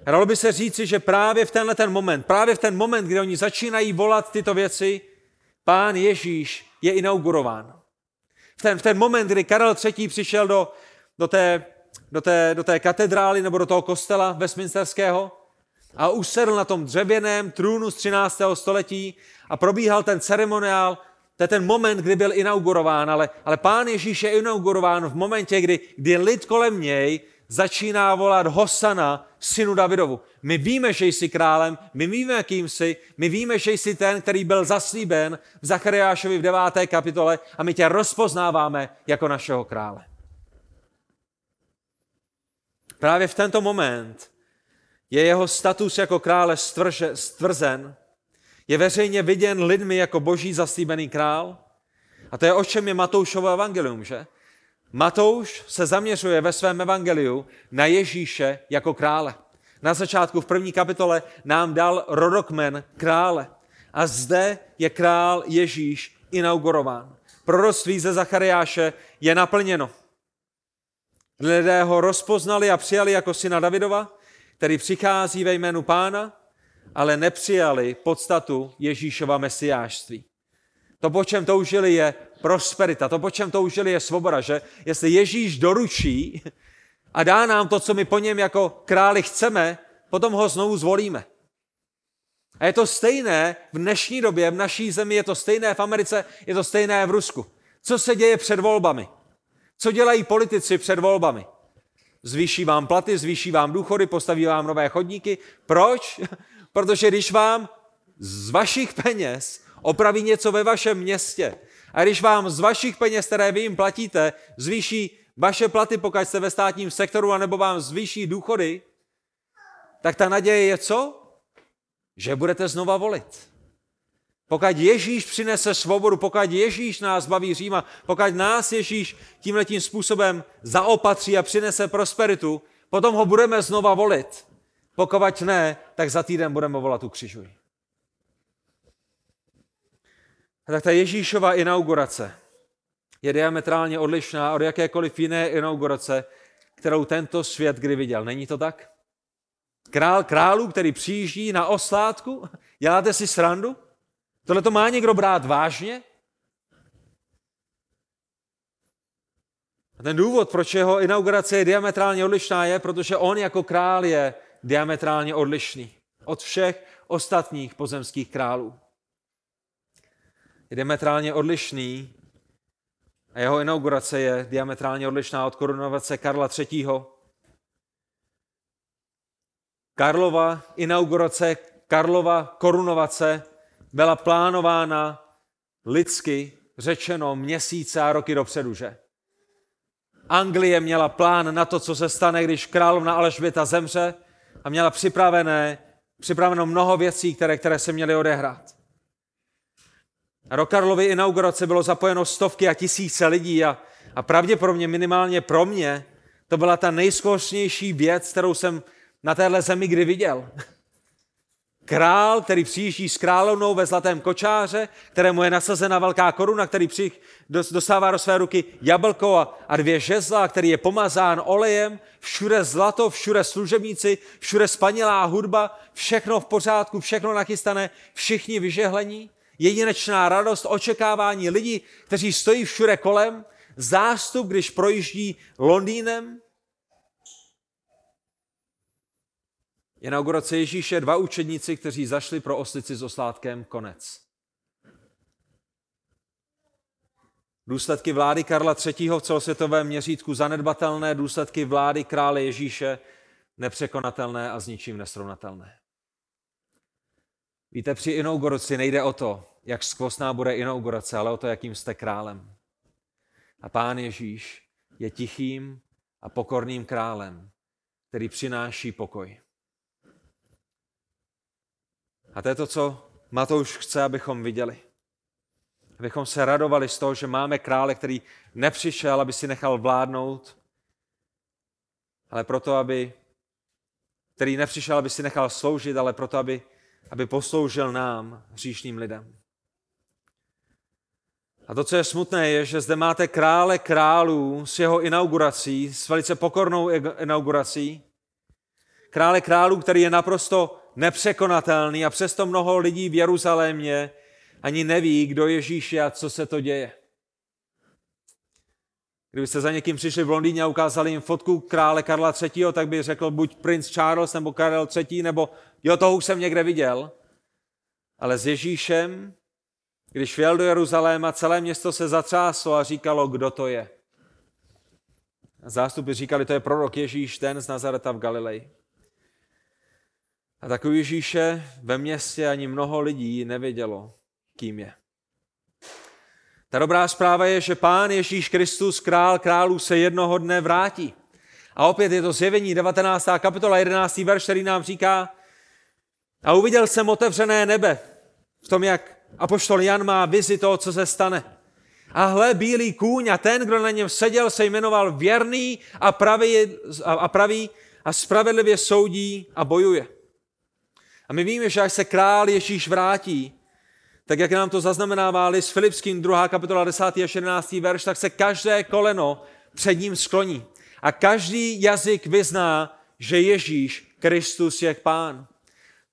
Dalo by se říci, že právě v tenhle ten moment, právě v ten moment, kdy oni začínají volat tyto věci, pán Ježíš je inaugurován. V ten, v ten moment, kdy Karel III. přišel do, do, té, do, té, do té katedrály nebo do toho kostela Westminsterského, a usedl na tom dřevěném trůnu z 13. století a probíhal ten ceremoniál, to je ten moment, kdy byl inaugurován, ale, ale pán Ježíš je inaugurován v momentě, kdy, kdy lid kolem něj začíná volat Hosana, synu Davidovu. My víme, že jsi králem, my víme, kým jsi, my víme, že jsi ten, který byl zaslíben v Zachariášovi v 9. kapitole a my tě rozpoznáváme jako našeho krále. Právě v tento moment je jeho status jako krále stvrže, stvrzen, je veřejně viděn lidmi jako boží zaslíbený král. A to je o čem je Matoušovo evangelium, že? Matouš se zaměřuje ve svém evangeliu na Ježíše jako krále. Na začátku v první kapitole nám dal rodokmen krále. A zde je král Ježíš inaugurován. Proroctví ze Zachariáše je naplněno. Lidé ho rozpoznali a přijali jako syna Davidova který přichází ve jménu pána, ale nepřijali podstatu Ježíšova mesiářství. To, po čem toužili, je prosperita. To, po čem toužili, je svoboda, že jestli Ježíš doručí a dá nám to, co my po něm jako králi chceme, potom ho znovu zvolíme. A je to stejné v dnešní době, v naší zemi, je to stejné v Americe, je to stejné v Rusku. Co se děje před volbami? Co dělají politici před volbami? Zvýší vám platy, zvýší vám důchody, postaví vám nové chodníky. Proč? Protože když vám z vašich peněz opraví něco ve vašem městě a když vám z vašich peněz, které vy jim platíte, zvýší vaše platy, pokud jste ve státním sektoru, anebo vám zvýší důchody, tak ta naděje je co? Že budete znova volit. Pokud Ježíš přinese svobodu, pokud Ježíš nás baví Říma, pokud nás Ježíš tímhletím způsobem zaopatří a přinese prosperitu, potom ho budeme znova volit. Pokud ne, tak za týden budeme volat ukřižuj. Tak ta Ježíšova inaugurace je diametrálně odlišná od jakékoliv jiné inaugurace, kterou tento svět kdy viděl. Není to tak? Král králů, který přijíždí na oslátku, děláte si srandu? Tohle to má někdo brát vážně? A ten důvod, proč jeho inaugurace je diametrálně odlišná, je, protože on jako král je diametrálně odlišný od všech ostatních pozemských králů. Je diametrálně odlišný a jeho inaugurace je diametrálně odlišná od korunovace Karla III. Karlova inaugurace, Karlova korunovace byla plánována lidsky řečeno měsíce a roky dopředu, že? Anglie měla plán na to, co se stane, když královna Alžběta zemře a měla připravené, připraveno mnoho věcí, které, které se měly odehrát. Do Karlovy inaugurace bylo zapojeno stovky a tisíce lidí a, a pravděpodobně minimálně pro mě to byla ta nejskoušnější věc, kterou jsem na téhle zemi kdy viděl. Král, který přijíždí s královnou ve zlatém kočáře, kterému je nasazena velká koruna, který přijich, dostává do své ruky jablko a, a dvě žezla, který je pomazán olejem, všude zlato, všude služebníci, všude spanilá hudba, všechno v pořádku, všechno nachystané, všichni vyžehlení, jedinečná radost, očekávání lidí, kteří stojí všude kolem, zástup, když projíždí Londýnem, Inaugurace Ježíše dva učedníci, kteří zašli pro oslici s oslátkem, konec. Důsledky vlády Karla III. v celosvětovém měřítku zanedbatelné, důsledky vlády krále Ježíše nepřekonatelné a s ničím nesrovnatelné. Víte, při inauguraci nejde o to, jak skvostná bude inaugurace, ale o to, jakým jste králem. A pán Ježíš je tichým a pokorným králem, který přináší pokoj. A to je to, co Matouš chce, abychom viděli. Abychom se radovali z toho, že máme krále, který nepřišel, aby si nechal vládnout, ale proto, aby, který nepřišel, aby si nechal sloužit, ale proto, aby, aby posloužil nám, hříšným lidem. A to, co je smutné, je, že zde máte krále králů s jeho inaugurací, s velice pokornou inaugurací. Krále králů, který je naprosto nepřekonatelný a přesto mnoho lidí v Jeruzalémě ani neví, kdo Ježíš je a co se to děje. Kdybyste za někým přišli v Londýně a ukázali jim fotku krále Karla III., tak by řekl buď princ Charles nebo Karel III., nebo jo, toho už jsem někde viděl. Ale s Ježíšem, když vjel do Jeruzaléma, celé město se zatřáslo a říkalo, kdo to je. Zástupy říkali, to je prorok Ježíš, ten z Nazareta v Galileji. A takový Ježíše ve městě ani mnoho lidí nevědělo, kým je. Ta dobrá zpráva je, že Pán Ježíš Kristus, král králů, se jednoho dne vrátí. A opět je to zjevení 19. kapitola 11. verš, který nám říká, a uviděl jsem otevřené nebe v tom, jak apoštol Jan má vizi toho, co se stane. A hle, bílý kůň a ten, kdo na něm seděl, se jmenoval věrný a pravý, a pravý a spravedlivě soudí a bojuje. A my víme, že až se král Ježíš vrátí, tak jak nám to zaznamenává list Filipským 2. kapitola 10. a 11. verš, tak se každé koleno před ním skloní. A každý jazyk vyzná, že Ježíš Kristus je pán.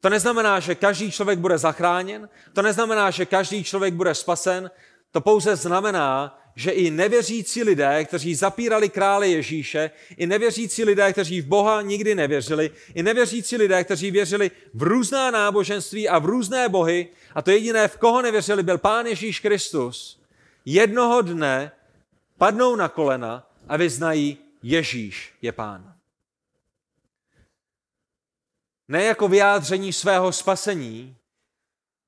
To neznamená, že každý člověk bude zachráněn, to neznamená, že každý člověk bude spasen, to pouze znamená, že i nevěřící lidé, kteří zapírali krále Ježíše, i nevěřící lidé, kteří v Boha nikdy nevěřili, i nevěřící lidé, kteří věřili v různá náboženství a v různé bohy, a to jediné, v koho nevěřili, byl Pán Ježíš Kristus, jednoho dne padnou na kolena a vyznají, Ježíš je Pán. Ne jako vyjádření svého spasení,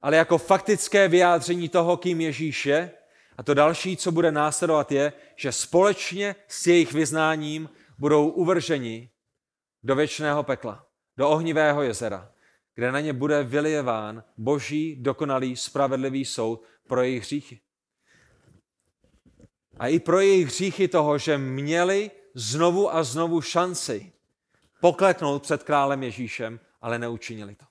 ale jako faktické vyjádření toho, kým Ježíš je, a to další, co bude následovat, je, že společně s jejich vyznáním budou uvrženi do věčného pekla, do ohnivého jezera, kde na ně bude vylijeván boží, dokonalý, spravedlivý soud pro jejich hříchy. A i pro jejich hříchy toho, že měli znovu a znovu šanci pokleknout před králem Ježíšem, ale neučinili to.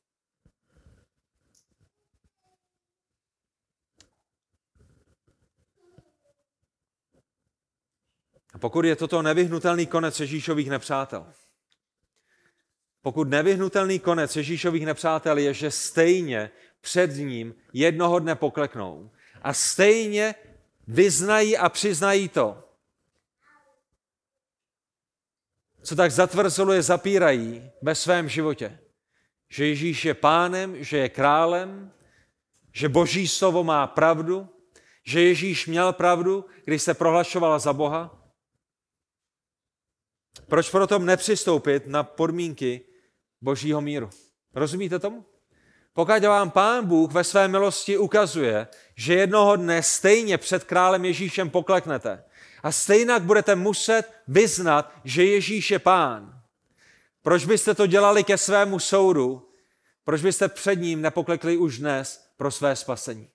A pokud je toto nevyhnutelný konec Ježíšových nepřátel, pokud nevyhnutelný konec Ježíšových nepřátel je, že stejně před ním jednoho dne pokleknou a stejně vyznají a přiznají to, co tak zatvrzoluje, zapírají ve svém životě. Že Ježíš je pánem, že je králem, že boží slovo má pravdu, že Ježíš měl pravdu, když se prohlašoval za Boha, proč proto nepřistoupit na podmínky božího míru? Rozumíte tomu? Pokud vám pán Bůh ve své milosti ukazuje, že jednoho dne stejně před králem Ježíšem pokleknete A stejnak budete muset vyznat, že Ježíš je pán. Proč byste to dělali ke svému soudu? Proč byste před ním nepoklekli už dnes pro své spasení?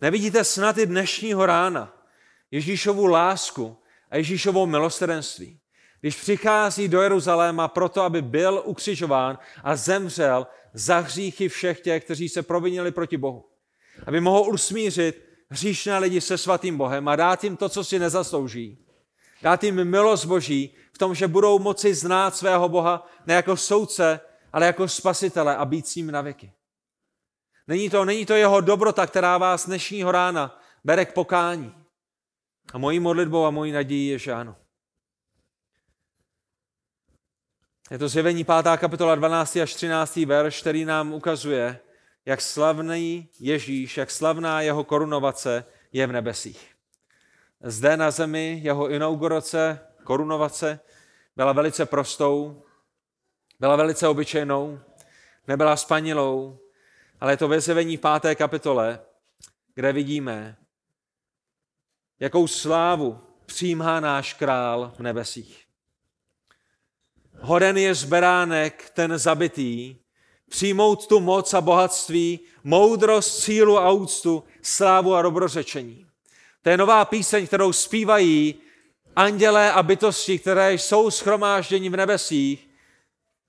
Nevidíte snad i dnešního rána Ježíšovu lásku a Ježíšovo milostrdenství? Když přichází do Jeruzaléma proto, aby byl ukřižován a zemřel za hříchy všech těch, kteří se provinili proti Bohu. Aby mohl usmířit hříšné lidi se svatým Bohem a dát jim to, co si nezaslouží. Dát jim milost Boží tom, že budou moci znát svého Boha ne jako soudce, ale jako spasitele a být s ním na věky. Není to, není to jeho dobrota, která vás dnešního rána bere k pokání. A mojí modlitbou a mojí nadějí je, že ano. Je to zjevení 5. kapitola 12. až 13. verš, který nám ukazuje, jak slavný Ježíš, jak slavná jeho korunovace je v nebesích. Zde na zemi jeho inaugurace, korunovace, byla velice prostou, byla velice obyčejnou, nebyla spanilou, ale je to ve zjevení 5. kapitole, kde vidíme, jakou slávu přijímá náš král v nebesích. Hoden je zberánek, ten zabitý, přijmout tu moc a bohatství, moudrost, sílu a úctu, slávu a dobrořečení. To je nová píseň, kterou zpívají andělé a bytosti, které jsou schromážděni v nebesích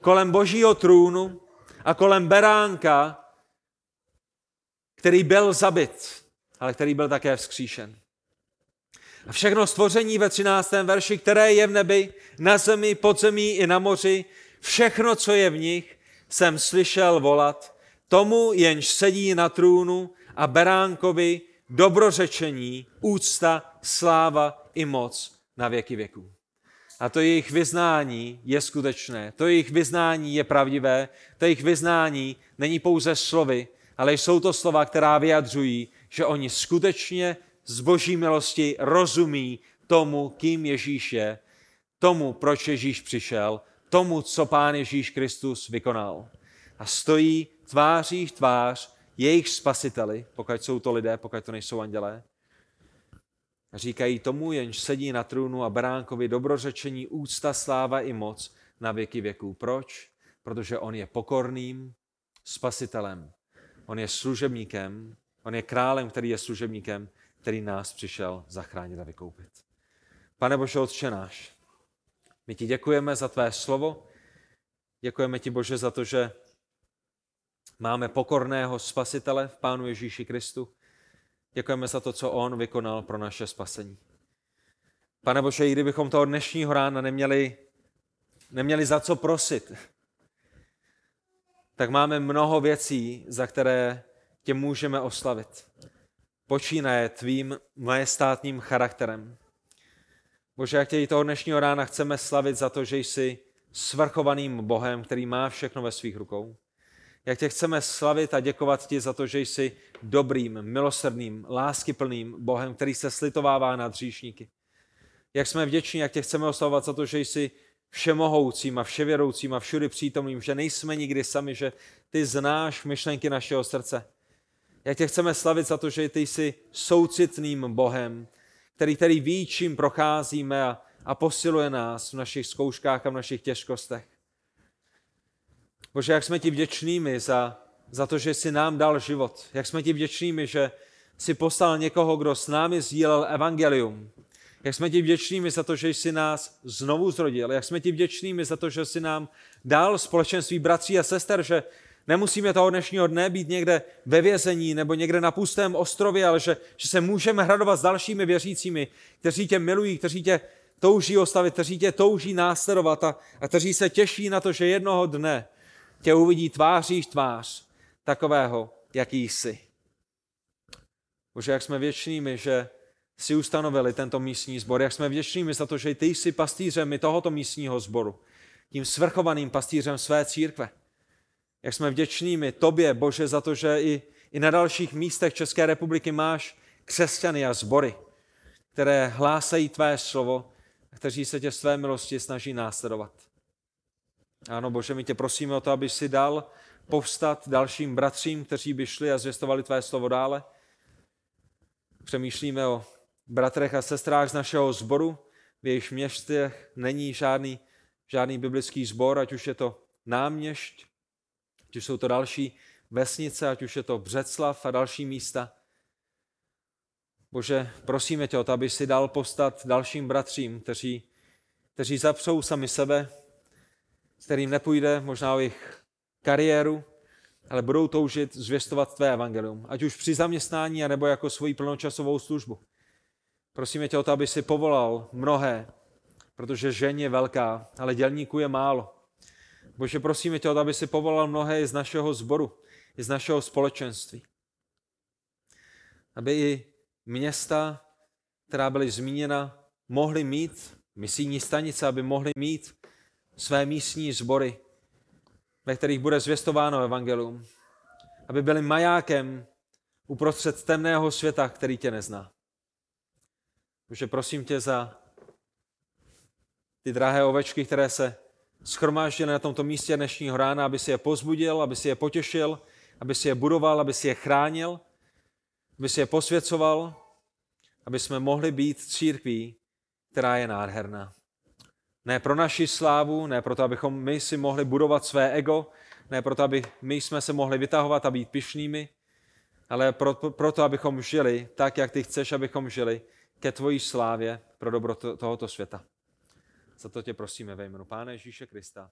kolem božího trůnu a kolem beránka, který byl zabit, ale který byl také vzkříšen. A všechno stvoření ve 13. verši, které je v nebi, na zemi, pod zemí i na moři, všechno, co je v nich, jsem slyšel volat, tomu jenž sedí na trůnu a beránkovi dobrořečení, úcta, sláva i moc na věky věků. A to jejich vyznání je skutečné, to jejich vyznání je pravdivé, to jejich vyznání není pouze slovy, ale jsou to slova, která vyjadřují, že oni skutečně z boží milosti rozumí tomu, kým Ježíš je, tomu, proč Ježíš přišel, tomu, co Pán Ježíš Kristus vykonal. A stojí tváří v tvář jejich spasiteli, pokud jsou to lidé, pokud to nejsou andělé. Říkají tomu, jenž sedí na trůnu a beránkovi dobrořečení, úcta, sláva i moc na věky věků. Proč? Protože on je pokorným spasitelem. On je služebníkem, on je králem, který je služebníkem, který nás přišel zachránit a vykoupit. Pane Bože, Otče náš, my ti děkujeme za tvé slovo, děkujeme ti, Bože, za to, že máme pokorného spasitele v Pánu Ježíši Kristu. Děkujeme za to, co On vykonal pro naše spasení. Pane Bože, i kdybychom toho dnešního rána neměli, neměli za co prosit, tak máme mnoho věcí, za které tě můžeme oslavit. Počínaje tvým majestátním charakterem. Bože, jak tě i toho dnešního rána chceme slavit za to, že jsi svrchovaným Bohem, který má všechno ve svých rukou. Jak tě chceme slavit a děkovat ti za to, že jsi dobrým, milosrdným, láskyplným Bohem, který se slitovává nad hříšníky. Jak jsme vděční, jak tě chceme oslavovat za to, že jsi všemohoucím a vševěroucím a všudy přítomným, že nejsme nikdy sami, že ty znáš myšlenky našeho srdce. Jak tě chceme slavit za to, že ty jsi soucitným Bohem, který, který ví, čím procházíme a, a posiluje nás v našich zkouškách a v našich těžkostech. Bože, jak jsme ti vděčnými za, za to, že jsi nám dal život. Jak jsme ti vděčnými, že jsi poslal někoho, kdo s námi sdílel evangelium. Jak jsme ti vděčnými za to, že jsi nás znovu zrodil. Jak jsme ti vděčnými za to, že jsi nám dal společenství bratří a sester, že nemusíme toho dnešního dne být někde ve vězení nebo někde na pustém ostrově, ale že, že se můžeme hradovat s dalšími věřícími, kteří tě milují, kteří tě touží ostavit, kteří tě touží následovat a, a kteří se těší na to, že jednoho dne tě uvidí tváří v tvář takového, jaký jsi. Bože, jak jsme věčnými, že si ustanovili tento místní sbor, jak jsme vděčnými za to, že ty jsi pastýřem i tohoto místního sboru, tím svrchovaným pastýřem své církve. Jak jsme vděčnými tobě, Bože, za to, že i, i na dalších místech České republiky máš křesťany a sbory, které hlásají tvé slovo a kteří se tě své milosti snaží následovat. Ano, Bože, my tě prosíme o to, aby si dal povstat dalším bratřím, kteří by šli a zvěstovali tvé slovo dále. Přemýšlíme o bratrech a sestrách z našeho sboru, v jejich městech není žádný, žádný biblický sbor, ať už je to náměšť, ať už jsou to další vesnice, ať už je to Břeclav a další místa. Bože, prosíme tě o to, aby si dal postat dalším bratřím, kteří, kteří zapřou sami sebe, s kterým nepůjde možná o jejich kariéru, ale budou toužit zvěstovat tvé evangelium, ať už při zaměstnání, nebo jako svoji plnočasovou službu. Prosíme tě o to, aby si povolal mnohé, protože žen je velká, ale dělníků je málo. Bože, prosíme tě o to, aby si povolal mnohé i z našeho sboru, i z našeho společenství. Aby i města, která byly zmíněna, mohly mít misijní stanice, aby mohly mít své místní sbory, ve kterých bude zvěstováno evangelium. Aby byly majákem uprostřed temného světa, který tě nezná. Takže prosím tě za ty drahé ovečky, které se schromáždily na tomto místě dnešního rána, aby si je pozbudil, aby si je potěšil, aby si je budoval, aby si je chránil, aby si je posvěcoval, aby jsme mohli být církví, která je nádherná. Ne pro naši slávu, ne proto, abychom my si mohli budovat své ego, ne proto, aby my jsme se mohli vytahovat a být pišnými, ale proto, proto abychom žili tak, jak ty chceš, abychom žili ke tvojí slávě pro dobro tohoto světa. Za to tě prosíme ve jménu Pána Ježíše Krista.